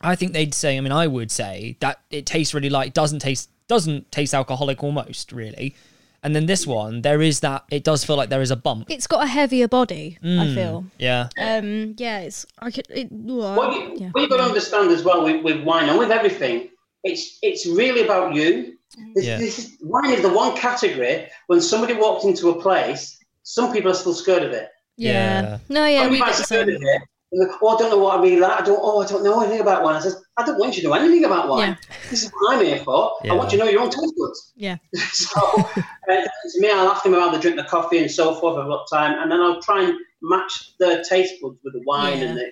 I think they'd say. I mean, I would say that it tastes really like doesn't taste doesn't taste alcoholic almost really. And then this one, there is that. It does feel like there is a bump. It's got a heavier body. I Mm. feel. Yeah. Um. Yeah. It's. I could. It, well, What, you, yeah. what you've got to understand as well with, with wine and with everything, it's it's really about you. This, Yeah. this is, wine is the one category when somebody walks into a place, some people are still scared of it. yeah. Yeah. No. Yeah. Some We get scared same. of it. And Oh, I don't know what I really like. I don't. Oh, I don't know anything about wine. I says, I don't want you to know anything about wine. This is what I'm here for. Yeah. I want you to know your own taste buds. Yeah. <laughs> so uh, to me, I'll ask them how they drink the coffee and so forth. I've got time, and then I'll try and match the taste buds with the wine Yeah. and the,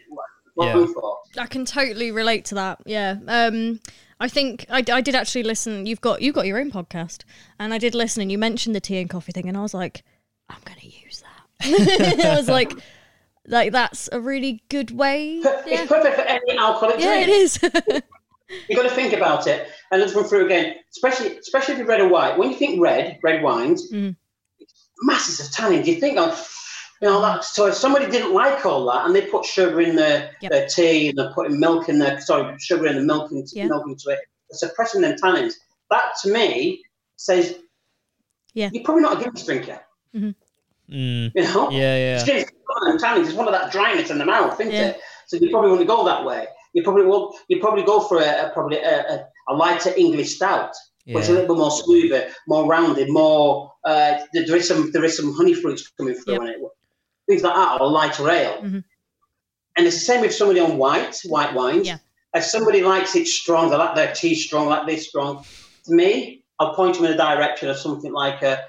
what Yeah. I'm for. I can totally relate to that. Yeah. Um, I think I, I did actually listen. You've got you've got your own podcast, and I did listen, and you mentioned the tea and coffee thing, and I was like, I'm gonna use that. <laughs> I was like, like that's a really good way. Per- Yeah. It's perfect for any alcoholic drink. Yeah, drink. it is. <laughs> You've got to think about it and let's run through again, especially especially if you're red or white. When you think red, red wines, Mm. masses of tannin. Do you think, oh, you know, that, so if somebody didn't like all that and they put sugar in their, Yep. their tea and they're putting milk in their, sorry, sugar in the milk, into, Yeah. milk into it, they're suppressing them tannins. That to me says, Yeah. you're probably not a Guinness drinker. Mm. You know, Yeah. Yeah. Guinness, tannins is one of that dryness in the mouth, isn't Yeah. it? So you probably want to go that way. You probably will. You probably go for a, a probably a, a, a lighter English stout, which is a little bit more smoother, more rounded, more. Uh, there is some there is some honey fruits coming through Yep. in it. Things like that, or a lighter ale. Mhm. And it's the same with somebody on white white wines. Yeah. If somebody likes it strong, they like their tea strong, like this strong. To me, I'll point them in the direction of something like a,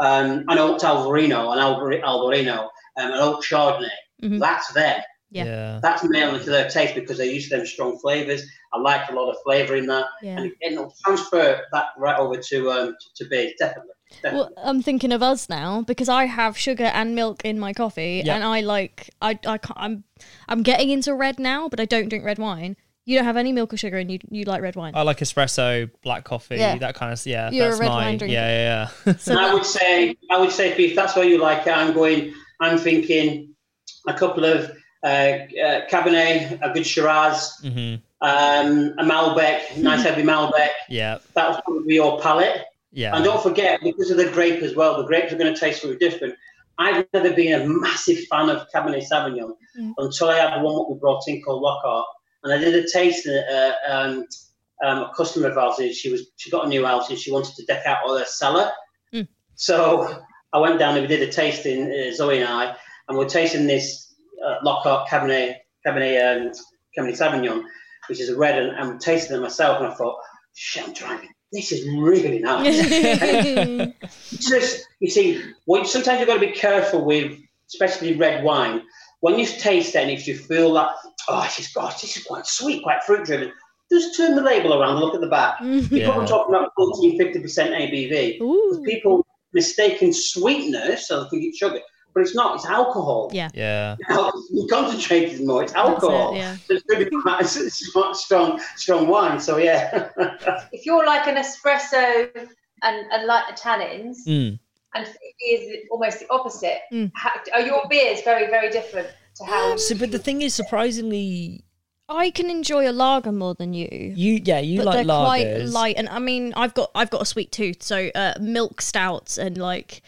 um, an oak Alvarino, an Alvarino, um, an oak Chardonnay. Mhm. That's them. Yeah. Yeah. That's mainly to their taste because they're used to them strong flavours. I like a lot of flavour in that, Yeah. and it'll transfer that right over to um to beer, definitely. definitely. Well, I'm thinking of us now because I have sugar and milk in my coffee, Yeah. and I like I I can't, I'm I'm getting into red now, but I don't drink red wine. You don't have any milk or sugar, and you you like red wine. I like espresso, black coffee, Yeah. that kind of yeah. You're a red my wine drinker. yeah, yeah, yeah. So I would say, I would say, if that's where you like it, I'm going. I'm thinking a couple of uh, uh, Cabernet, a good Shiraz, hmm um, a Malbec, nice heavy Malbec. Yeah, That was probably be your palate. yeah. And don't forget, because of the grape as well, the grapes are going to taste very different. I've never been a massive fan of Cabernet Sauvignon Mm. until I had the one that we brought in called Lockhart, and I did a taste. Uh, um, um, a customer of ours, she was she got a new house and she wanted to deck out all her cellar. Mm. So I went down and we did a tasting, uh, Zoe and I, and we're tasting this uh, Lockhart Cabernet Cabernet um, Cabernet Sauvignon, which is a red, and I'm tasting it myself, and I thought, shit, I'm driving. This is really nice <laughs> <laughs> just you see, what sometimes you've got to be careful with, especially red wine. When you taste it, and if you feel that, oh, this is gosh, this is quite sweet, quite fruit driven. just turn the label around and look at the back. <laughs> People Yeah. are talking about 14, 50% ABV. Ooh. People mistaken sweetness, so they think it's sugar, but it's not. It's alcohol. Yeah. Yeah. You concentrated more. It's That's it, alcohol. yeah. So it's really quite it's it's strong, strong wine. So yeah. <laughs> If you're like an espresso and, and like the tannins, Mm. and is almost the opposite, Mm. how, are your beers very, very different to how? So, but the thing is, surprisingly, I can enjoy a lager more than you. you yeah you but like they're lagers. quite light, and I mean, I've got I've got a sweet tooth, so uh, milk stouts and like,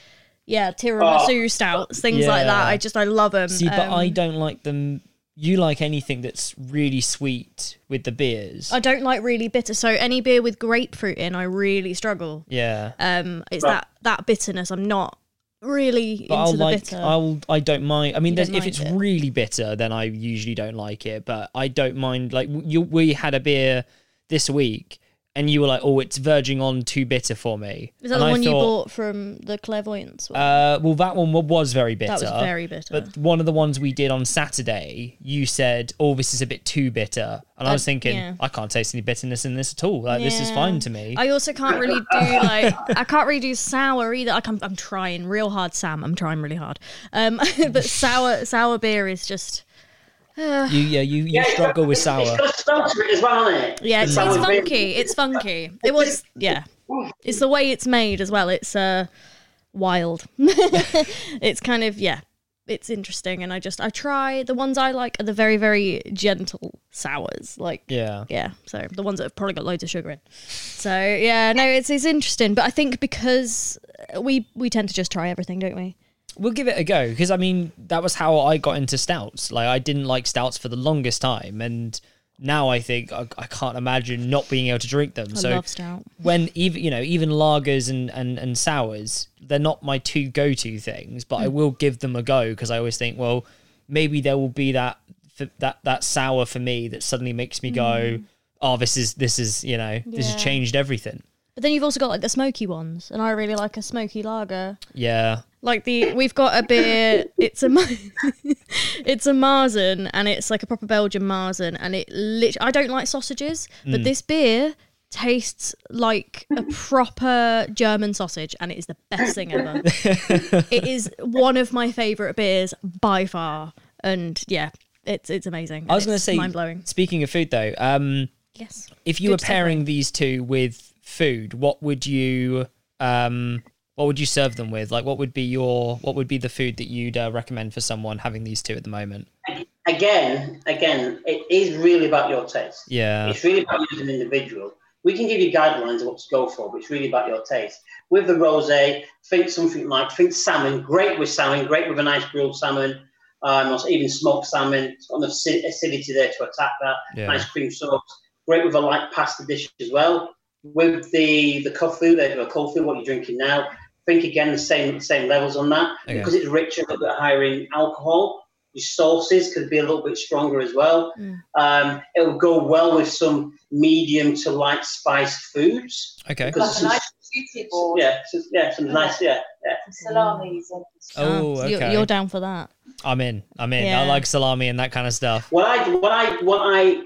yeah, tiramisu stouts, things like that. I just I love them. See, but I don't like them. You like anything that's really sweet with the beers. I don't like really bitter. So any beer with grapefruit in, I really struggle. yeah. Um, it's Right. that that bitterness. I'm not really But into I'll the like bitter. I'll I don't mind. I mean, there's, if it's it? really bitter, then I usually don't like it. But I don't mind. Like you, we had a beer this week, and you were like, "Oh, it's verging on too bitter for me." Is that and the I one you thought, bought from the Clairvoyance? One? Uh, well, that one was very bitter. that was very bitter. But one of the ones we did on Saturday, you said, "Oh, this is a bit too bitter," and I Uh, was thinking, yeah. "I can't taste any bitterness in this at all. Like this is fine to me." I also can't really do like I can't really do sour either. Like I'm, I'm trying real hard, Sam. I'm trying really hard. Um, <laughs> but sour sour beer is just <sighs> you yeah, you, you Yeah, struggle got- with It's sour. got a smell to it as well, isn't it? yeah, it's, Sour it's beer. funky. It's funky. It was yeah. It's the way it's made as well. It's uh wild. <laughs> it's kind of yeah. It's interesting, and I just I try the ones I like are the very very gentle sours, like Yeah. yeah so the ones that have probably got loads of sugar in so yeah no it's it's interesting but i think because we we tend to just try everything don't we We'll give it a go because I mean that was how I got into stouts. Like I didn't like stouts for the longest time, and now I think I, I can't imagine not being able to drink them. i so love stout when even you know even lagers and and and sours, they're not my two go to things, but Hmm. I will give them a go because I always think, well, maybe there will be that that that sour for me that suddenly makes me go, oh, this is this is you know this has Hmm. Yeah. changed everything. but then you've also got like the smoky ones and i really like a smoky lager Yeah. Like the we've got a beer it's a <laughs> it's a marzen and it's like a proper belgian marzen and it lit- i don't like sausages but this beer tastes like a proper german sausage and it is the best thing ever. <laughs> It is one of my favorite beers by far and yeah it's it's amazing I was going to say, mind blowing Speaking of food, though, um, yes. if you Good were pairing these two with food, what would you um, what would you serve them with? Like, what would be your what would be the food that you'd uh, recommend for someone having these two at the moment? Again, again, it is really about your taste. Yeah, It's really about you as an individual. We can give you guidelines of what to go for, but it's really about your taste. With the rosé, think something like think salmon. Great with salmon. Great with a nice grilled salmon. Um, or even smoked salmon. It's got enough acidity there to attack that. Yeah. Nice cream sauce. Great with a light pasta dish as well. With the the coffee, the, the coffee, what you're drinking now. Think again the same same levels on that Okay. because it's richer, a little bit higher in alcohol. Your sauces could be a little bit stronger as well. Mm. Um, it will go well with some medium to light spiced foods. okay. Because Like nice beauty board, Yeah, so, yeah, some nice, yeah, yeah. salamis and Oh, Ah, you're, okay. you're down for that I'm in. I'm in. Yeah. I like salami and that kind of stuff. What I, what I, what I,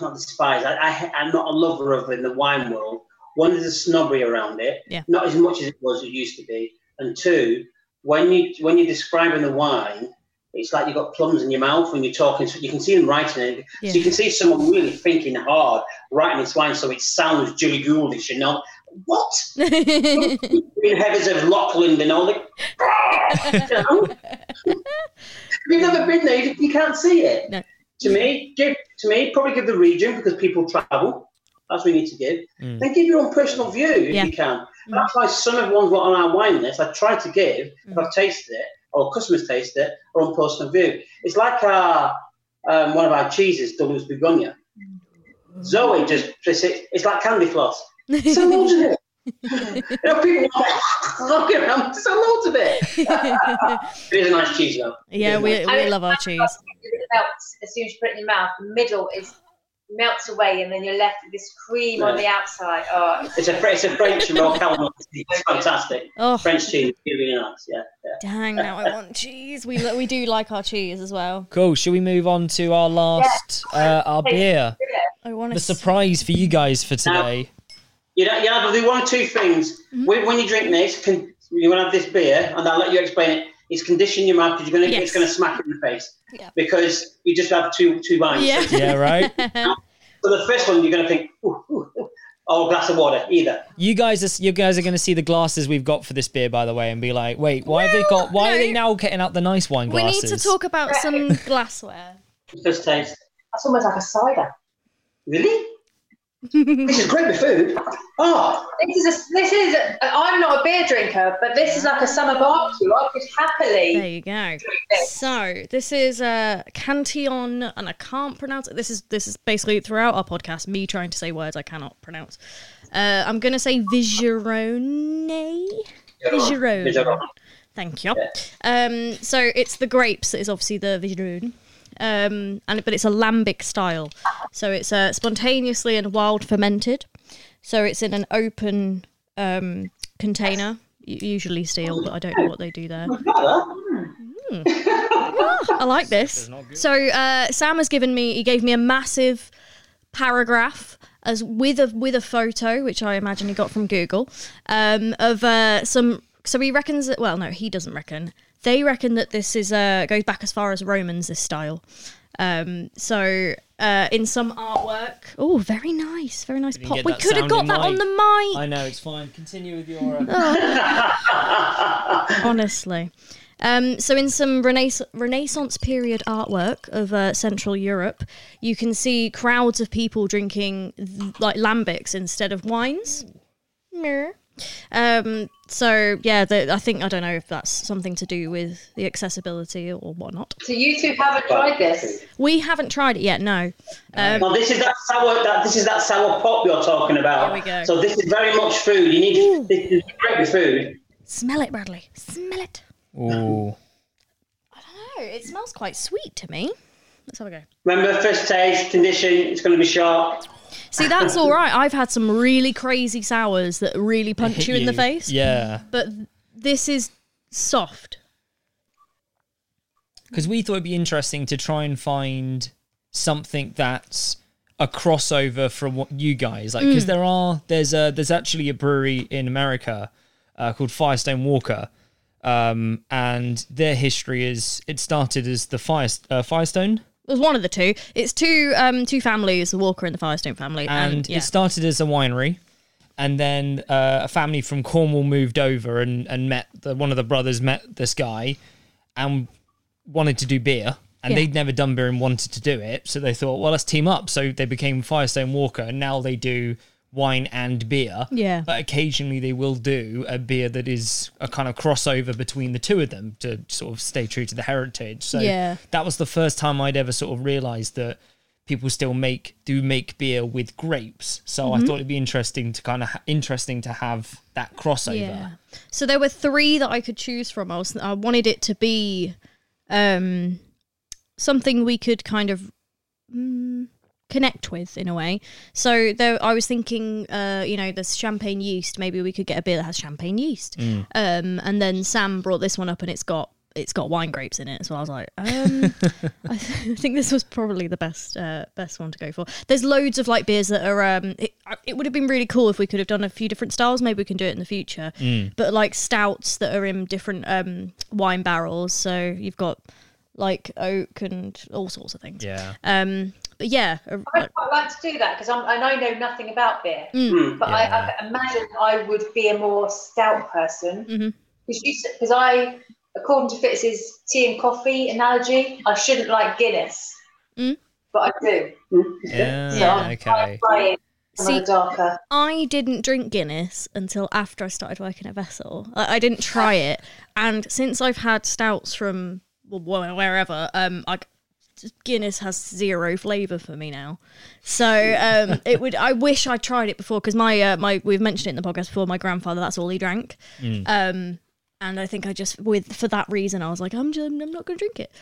not despise. I, I, I'm not a lover of in the wine world. One is the snobbery around it, Yeah. not as much as it was it used to be. And two, when you when you're describing the wine, it's like you've got plums in your mouth when you're talking. So you can see them writing it. Yeah. So you can see someone really thinking hard writing this wine, so it sounds Jilly Gooldenish and not what <laughs> in heavens of Lachlan and all the. you <laughs> know? <laughs> you've never been there, you, you can't see it. No. To me, give to me probably give the region because people travel. That's what you need to give. Mm. Then give your own personal view if Yeah. you can. That's why some of the ones on our wine list I try to give if I've tasted it or customers taste it or on personal view. It's like our um, one of our cheeses, Délice de Bourgogne. Zoe just it's, it's like candy floss. So loads of it. <laughs> you know, people look around, so loads of it. <laughs> it is a nice cheese though. yeah we, we love our cheese melts as soon as you put it in your mouth. The middle is melts away, and then you're left with this cream on the outside. Oh, it's It's a Fre- it's a French <laughs> raw caramel. It's fantastic. oh French cheese, really, really nice. Yeah, yeah. dang now i want cheese we we do like our cheese as well Cool. Should we move on to our last uh, our beer? I want the surprise for you guys for today. You know, you have to do one or two things. Mm-hmm. When, when you drink this, can, you're gonna have this beer, and I'll let you explain it. It's conditioning your mouth because you're gonna Yes. it's gonna smack it in the face Yeah. because you just have two two wines. Yeah. <laughs> Yeah, right. <laughs> So the first one you're gonna think, ooh, ooh, ooh, or a glass of water, either. You guys, are, you guys are going to see the glasses we've got for this beer, by the way, and be like, "Wait, why have they got? Why are they now getting out the nice wine glasses? we need to talk about some <laughs> glassware. First taste. That's almost like a cider. Really? This is great with food. Oh, This is a, this is. A, I'm not a beer drinker, but this is like a summer barbecue. I could happily There you go. drink this. So this is a Cantillon, and I can't pronounce it. This is this is basically throughout our podcast me trying to say words I cannot pronounce. Uh, I'm gonna say Vigneronne. Vigneronne. Vigneronne. Thank you. Um, so it's the grapes that is obviously the Vigneronne. Um, and but it's a lambic style, so it's uh, spontaneously and wild fermented. So it's in an open um, container, usually steel, but I don't know what they do there. I like this. So uh, Sam has given me. He gave me a massive paragraph as with a with a photo, which I imagine he got from Google, um, of uh, some. So he reckons that. Well, no, he doesn't reckon. They reckon that this is uh, goes back as far as Romans. This style. Um, so uh, in some artwork. Oh, very nice, very nice pop. We could have got that on the mic. I know it's fine. Continue with your. Uh... <laughs> honestly. Um, so, in some Renaissance, Renaissance period artwork of uh, Central Europe, you can see crowds of people drinking th- like lambics instead of wines. Um, so, yeah, the, I think I don't know if that's something to do with the accessibility or whatnot. So you two haven't tried this. We haven't tried it yet. No. Um, Well, this is that sour. That this is that sour pop you're talking about. Here we go. So this is very much food. You need this is great food. smell it, Bradley. Smell it. Ooh. I don't know. it smells quite sweet to me. Let's have a go. Remember, first taste condition. It's going to be sharp. See, that's all right. I've had some really crazy sours that really punch you in the face. Yeah, But this is soft. because we thought it'd be interesting to try and find something that's a crossover from what you guys like. Mm. Because there are there's a there's actually a brewery in America uh, called Firestone Walker. Um, and their history is it started as the Fire uh, Firestone, It was one of the two. it's two um two families, the Walker and the Firestone family, and, and yeah. it started as a winery and then uh, a family from Cornwall moved over and, and met the, one of the brothers met this guy and wanted to do beer and Yeah. they'd never done beer and wanted to do it so they thought well let's team up so they became Firestone Walker and now they do wine and beer Yeah. but occasionally they will do a beer that is a kind of crossover between the two of them to sort of stay true to the heritage so Yeah. that was the first time I'd ever sort of realized that people still make do make beer with grapes. So Mm-hmm. I thought it'd be interesting to kind of ha- interesting to have that crossover. Yeah. So there were three that I could choose from. I was I wanted it to be um something we could kind of mm, connect with in a way. So there I was thinking uh you know there's champagne yeast, maybe we could get a beer that has champagne yeast. Mm. Um and then Sam brought this one up and it's got it's got wine grapes in it. So I was like, um, <laughs> I, th- I think this was probably the best uh, best one to go for. There's loads of like beers that are. Um, it, it would have been really cool if we could have done a few different styles. Maybe we can do it in the future. But like stouts that are in different um, wine barrels. So you've got like oak and all sorts of things. Yeah. Um, but yeah, I'd quite like to do that because and I know nothing about beer, Mm. but I, I imagine I would be a more stout person because I, according to Fitz's tea and coffee analogy, I shouldn't like Guinness, Mm. but I do. Yeah. So I'm okay. trying See- darker. I didn't drink Guinness until after I started working at Vessel. I, I didn't try it, and since I've had stouts from well, wherever, um, I Guinness has zero flavour for me now. So um, <laughs> it would. I wish I tried it before because my uh, my we've mentioned it in the podcast before. My grandfather, that's all he drank. Um, and I think I just with for that reason I was like I'm just, I'm not going to drink it.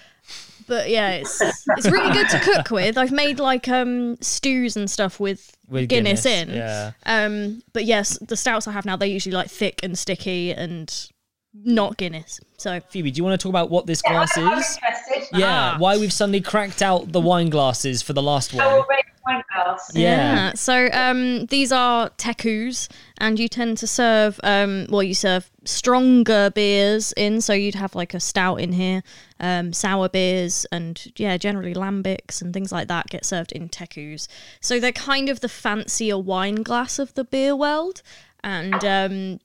But yeah, it's it's really good to cook with. I've made like um stews and stuff with, With Guinness, Guinness, in. yeah. Um, but yes, the stouts I have now they're usually like thick and sticky and not Guinness. So Phoebe, do you want to talk about what this Yeah, glass I'm is? interested. Yeah, Ah. why we've suddenly cracked out the wine glasses for the last one. already wine glass. Yeah. So um, these are tekus, and you tend to serve um, well, you serve stronger beers in. So you'd have like a stout in here, um, sour beers, and yeah, generally lambics and things like that get served in tekus. So they're kind of the fancier wine glass of the beer world, and um,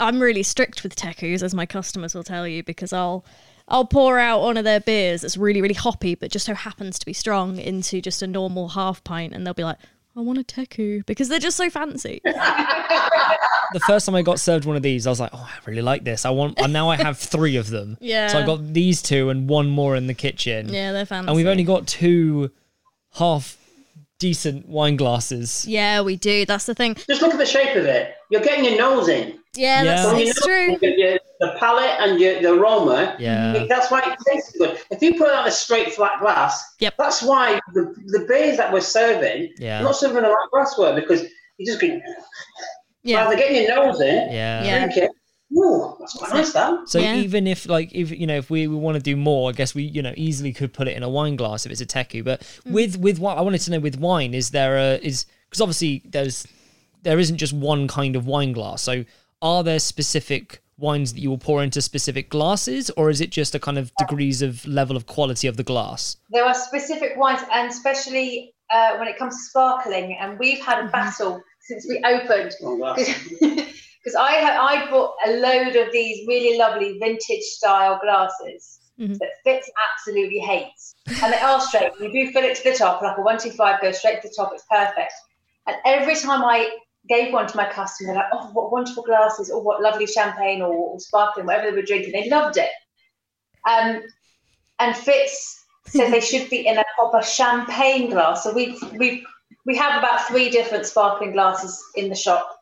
I'm really strict with tekus, as my customers will tell you, because I'll I'll pour out one of their beers that's really, really hoppy, but just so happens to be strong into just a normal half pint, and they'll be like, I want a teku because they're just so fancy. <laughs> The first time I got served one of these, I was like, "Oh, I really like this. I want." And now I have three of them. <laughs> Yeah. So I got these two and one more in the kitchen. Yeah, they're fancy. And we've only got two half decent wine glasses. Yeah, we do. That's the thing. Just look at the shape of it. You're getting your nose in. Yeah, Yeah. that's Well, you it's know, true. your- your- the palate and your, the aroma. Yeah. That's why it tastes good. If you put it on a straight flat glass, Yep. that's why the, the beers that we're serving, Yeah. not serving a like glassware because you just get Yeah. rather getting your nose in, Yeah. Yeah. drink it. Ooh, that's quite nice. That. So Yeah. even if like if you know if we, we want to do more, I guess we you know easily could put it in a wine glass if it's a teku. But Mm. with with what I wanted to know with wine is there a is because obviously there's there isn't just one kind of wine glass. So are there specific wines that you will pour into specific glasses, or is it just a kind of degrees of level of quality of the glass? There are specific wines, and especially uh, when it comes to sparkling, and we've had a battle since we opened. Oh, glass. <laughs> Because I had I bought a load of these really lovely vintage style glasses Mhm. that Fitz absolutely hates, and they are straight. You do fill it to the top, like a one two five goes straight to the top. It's perfect. And every time I gave one to my customer, they're like, "Oh, what wonderful glasses! Or what lovely champagne or, or sparkling, whatever they were drinking." They loved it. Um, and Fitz said they should be in a proper champagne glass. So we we we have about three different sparkling glasses in the shop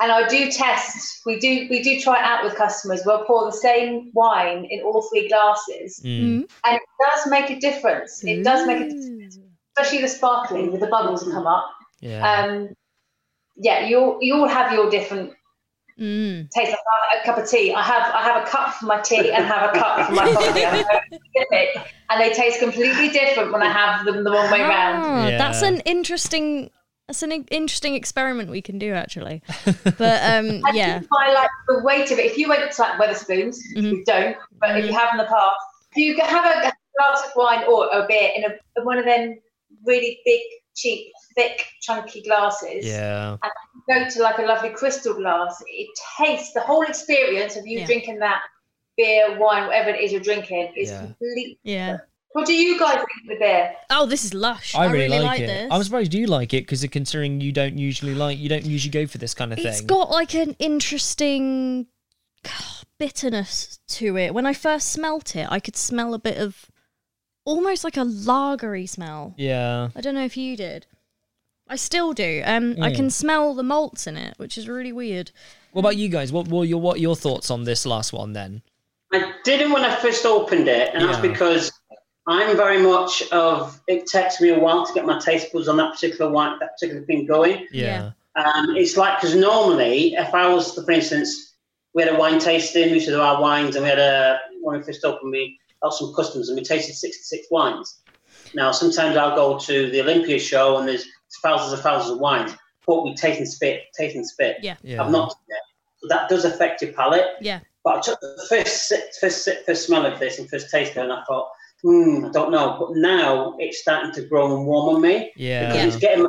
and I do test. We do we do try it out with customers. We'll pour the same wine in all three glasses, Mm. and it does make a difference. It does make a difference, especially the sparkling with the bubbles come up. Yeah. Um, yeah, you all you all have your different Mm. tastes. Like I- a cup of tea. I have I have a cup for my tea and have a cup for my coffee. I'm very specific, and they taste completely different when I have them the wrong way round. Ah, That's an interesting. That's an interesting experiment we can do actually. But um, <laughs> I yeah, think by like the weight of it, if you went to like Wetherspoons, Mhm. you don't, but if you have in the past, if you have a glass of wine or a beer in a, one of them really big, cheap, thick, chunky glasses, yeah. go to like a lovely crystal glass, it tastes the whole experience of you Yeah. drinking that beer, wine, whatever it is you're drinking is Yeah. complete. yeah. What do you guys think of the beer? Oh, this is lush. I really, like, like it. this. I'm surprised you like it because considering you don't usually like you don't usually go for this kind of It's thing. got like an interesting <sighs> bitterness to it. When I first smelt it, I could smell a bit of almost like a lagery smell. yeah. I don't know if you did. I still do. Um, I Mm. can smell the malts in it, which is really weird. What about you guys? What were your what your thoughts on this last one then? I didn't when I first opened it, and that's because I'm very much of it takes me a while to get my taste buds on that particular wine, that particular thing going. Yeah. Um, it's like because normally, if I was, for instance, we had a wine tasting, we used to do our wines, and we had a when we first opened, we got some customers, and we tasted 66 wines. Now, sometimes I'll go to the Olympia show, and there's thousands and thousands of wines, but we taste and spit, taste and spit. Yeah. Yeah. I've not. Yeah. So that does affect your palate. Yeah. But I took the first sip, first first smell of this and first taste of it, and I thought, hmm, I don't know. But now it's starting to grow and warm on me Yeah. because it's getting.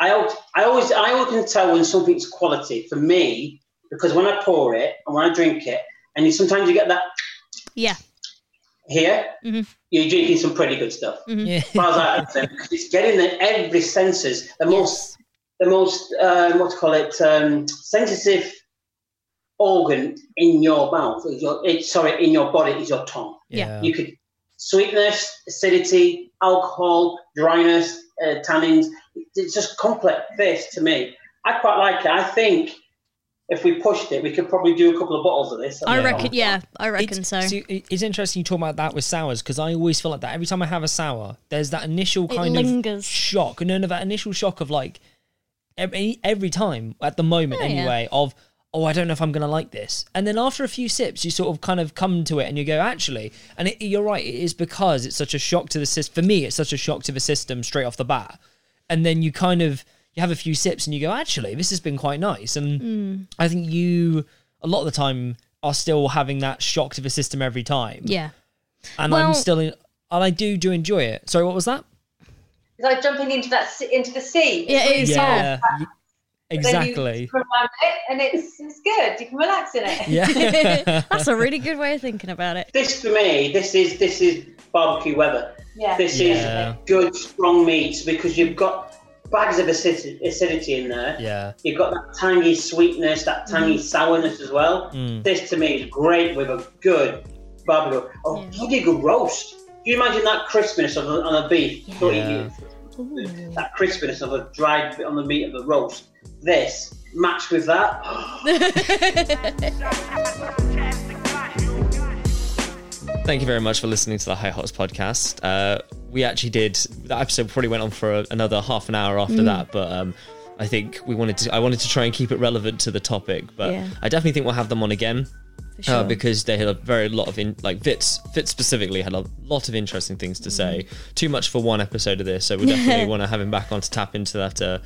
I always, I always, I always can tell when something's quality for me because when I pour it and when I drink it, and you, sometimes you get that Yeah. Here, Mhm. you're drinking some pretty good stuff. Yeah. As far as I'm concerned, because it's getting the every senses, the most the most uh, what to call it um, sensitive organ in your mouth your it, sorry in your body is your tongue Yeah. you could sweetness acidity alcohol dryness uh, tannins it's just complex this to me i quite like it i think if we pushed it we could probably do a couple of bottles of this I Yeah. reckon. Yeah, I reckon It's, so. see, it- it's interesting you talk about that with sours because I always feel like that every time I have a sour, there's that initial kind lingers. of shock, no, no, that initial shock of like every every time at the moment Oh, yeah. anyway of oh I don't know if I'm gonna like this, and then after a few sips you sort of kind of come to it and you go actually, and it, you're right, it is because it's such a shock to the system. For me, it's such a shock to the system straight off the bat. and then you kind of you have a few sips and you go, actually, this has been quite nice. And Mm. I think you a lot of the time are still having that shock to the system every time. Yeah. and Well- I'm still in, and I do do enjoy it. Sorry, what was that? It's like jumping into that into the sea. Yeah, it is. Yeah, y- exactly. You it and it's it's good. You can relax in it. Yeah, <laughs> <laughs> That's a really good way of thinking about it. This for me, this is this is barbecue weather. Yeah. This Yeah. is good strong meats because you've got bags of acidity, acidity in there. yeah. You've got that tangy sweetness, that tangy sourness as well. Mm. This to me is great with a good barbecue. Oh, Yeah. bloody good roast. Do you imagine that crispiness of a, on a beef? Yeah. Yeah. That crispiness of a dried bit on the meat of the roast. This matched with that. <laughs> <laughs> Thank you very much for listening to the Hi Hops podcast. Uh, we actually did that episode probably went on for a, another half an hour Mm. after that, but um, I think we wanted to. I wanted to try and keep it relevant to the topic, but Yeah. I definitely think we'll have them on again. For sure. Uh, because they had a very lot of in like Fitz Fitz specifically had a lot of interesting things to say. Too much for one episode of this, so we definitely <laughs> want to have him back on to tap into that uh,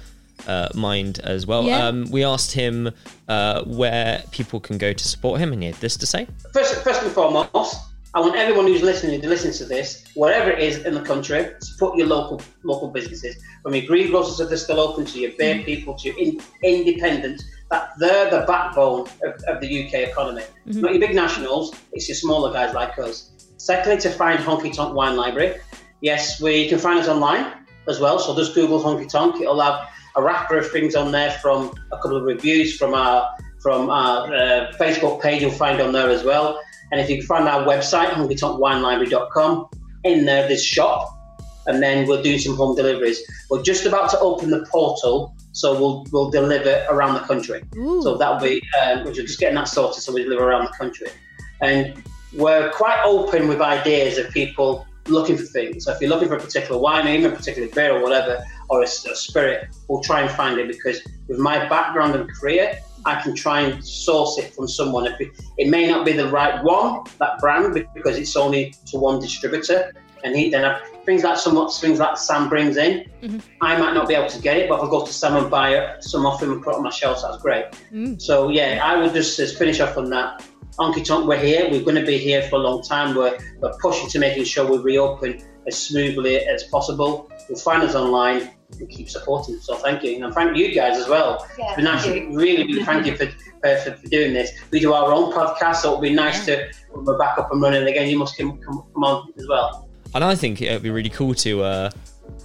uh, mind as well. Yeah. Um, we asked him uh, where people can go to support him, and he had this to say. First, first and foremost, I want everyone who's listening to listen to this, wherever it is in the country, support your local local businesses. From your greengrocers that are still open to your beer mm. people to your in, independent, that they're the backbone of, of the UK economy. Mm-hmm. Not your big nationals, it's your smaller guys like us. Secondly, to find Honky Tonk Wine Library. Yes, we you can find us online as well. So just Google Honky Tonk. It'll have a wrapper of things on there from a couple of reviews from our from our uh, Facebook page. You'll find on there as well. And if you can find our website, honkytonkwinelibrary.com, in there there's shop, and then we'll do some home deliveries. We're just about to open the portal, so we'll we'll deliver around the country. Ooh. So that'll be um, we're just getting that sorted, so we deliver around the country, and we're quite open with ideas of people looking for things. So if you're looking for a particular wine, or even a particular beer or whatever, or a spirit, we'll try and find it because with my background and career, I can try and source it from someone. If it, it may not be the right one, that brand, because it's only to one distributor, and he then have things like some things like Sam brings in. I might not be able to get it, but if I go to Sam and buy it, some off him and put it on my shelves, that's great. Mm. So yeah, I would just, just finish off on that. Honky Tonk, we're here. We're going to be here for a long time. We're, we're pushing to making sure we reopen as smoothly as possible. You'll find us online and keep supporting. So thank you, and thank you guys as well. Yeah, It's been thank actually you. really, really thank you for, for, for for doing this. We do our own podcast, so it'll be nice to when we're back up and running again. You must come come, come on as well. And I think it would be really cool to uh,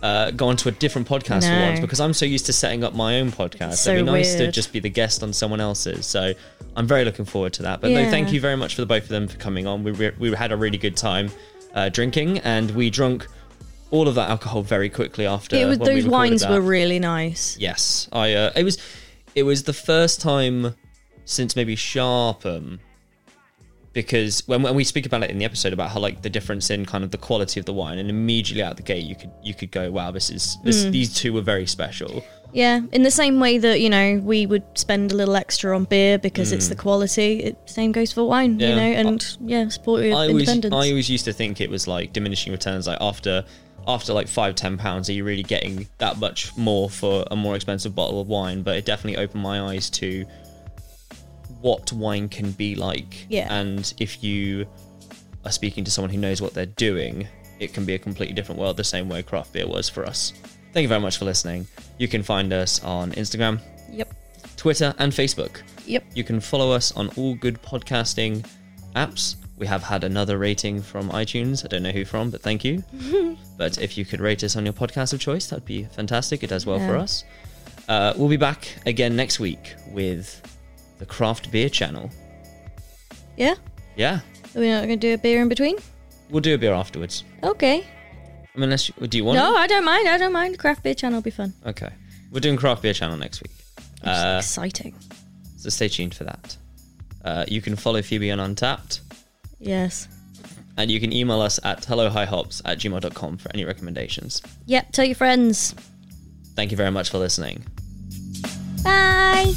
uh, go onto a different podcast for once because I'm so used to setting up my own podcast. so It'd be nice to just be the guest on someone else's. So I'm very looking forward to that. But no, thank you very much for the both of them for coming on. We, re- we had a really good time uh, drinking and we drunk all of that alcohol very quickly after. It was, when we those wines that. were really nice. Yes, I. Uh, it was. It was the first time since maybe Sharpham, because when, when we speak about it in the episode about how like the difference in kind of the quality of the wine, and immediately out the gate you could you could go, wow, this is this, Mm. these two were very special. Yeah, in the same way that you know we would spend a little extra on beer because it's the quality. It, same goes for wine, Mm. Yeah. you know, and yeah, support your I always independence. I always used to think it was like diminishing returns, like after after like five ten pounds, are you really getting that much more for a more expensive bottle of wine? But it definitely opened my eyes to what wine can be like. Yeah. And if you are speaking to someone who knows what they're doing, it can be a completely different world, the same way craft beer was for us. Thank you very much for listening. You can find us on Instagram, Yep. Twitter, and Facebook. Yep. You can follow us on all good podcasting apps. We have had another rating from iTunes. I don't know who from, but thank you. <laughs> but if you could rate us on your podcast of choice, that'd be fantastic. It does well for us. Uh, we'll be back again next week with the Craft Beer Channel. Yeah. Yeah, Are we not going to do a beer in between? we'll do a beer afterwards. Okay. I mean, unless you, do you want? No? I don't mind. I don't mind. Craft beer channel will be fun. Okay, we're doing Craft Beer Channel next week. Uh, Exciting. so stay tuned for that. Uh, you can follow Phoebe on Untappd. Yes. And you can email us at hellohihops at gmail.com for any recommendations. Yep, tell your friends. Thank you very much for listening. Bye.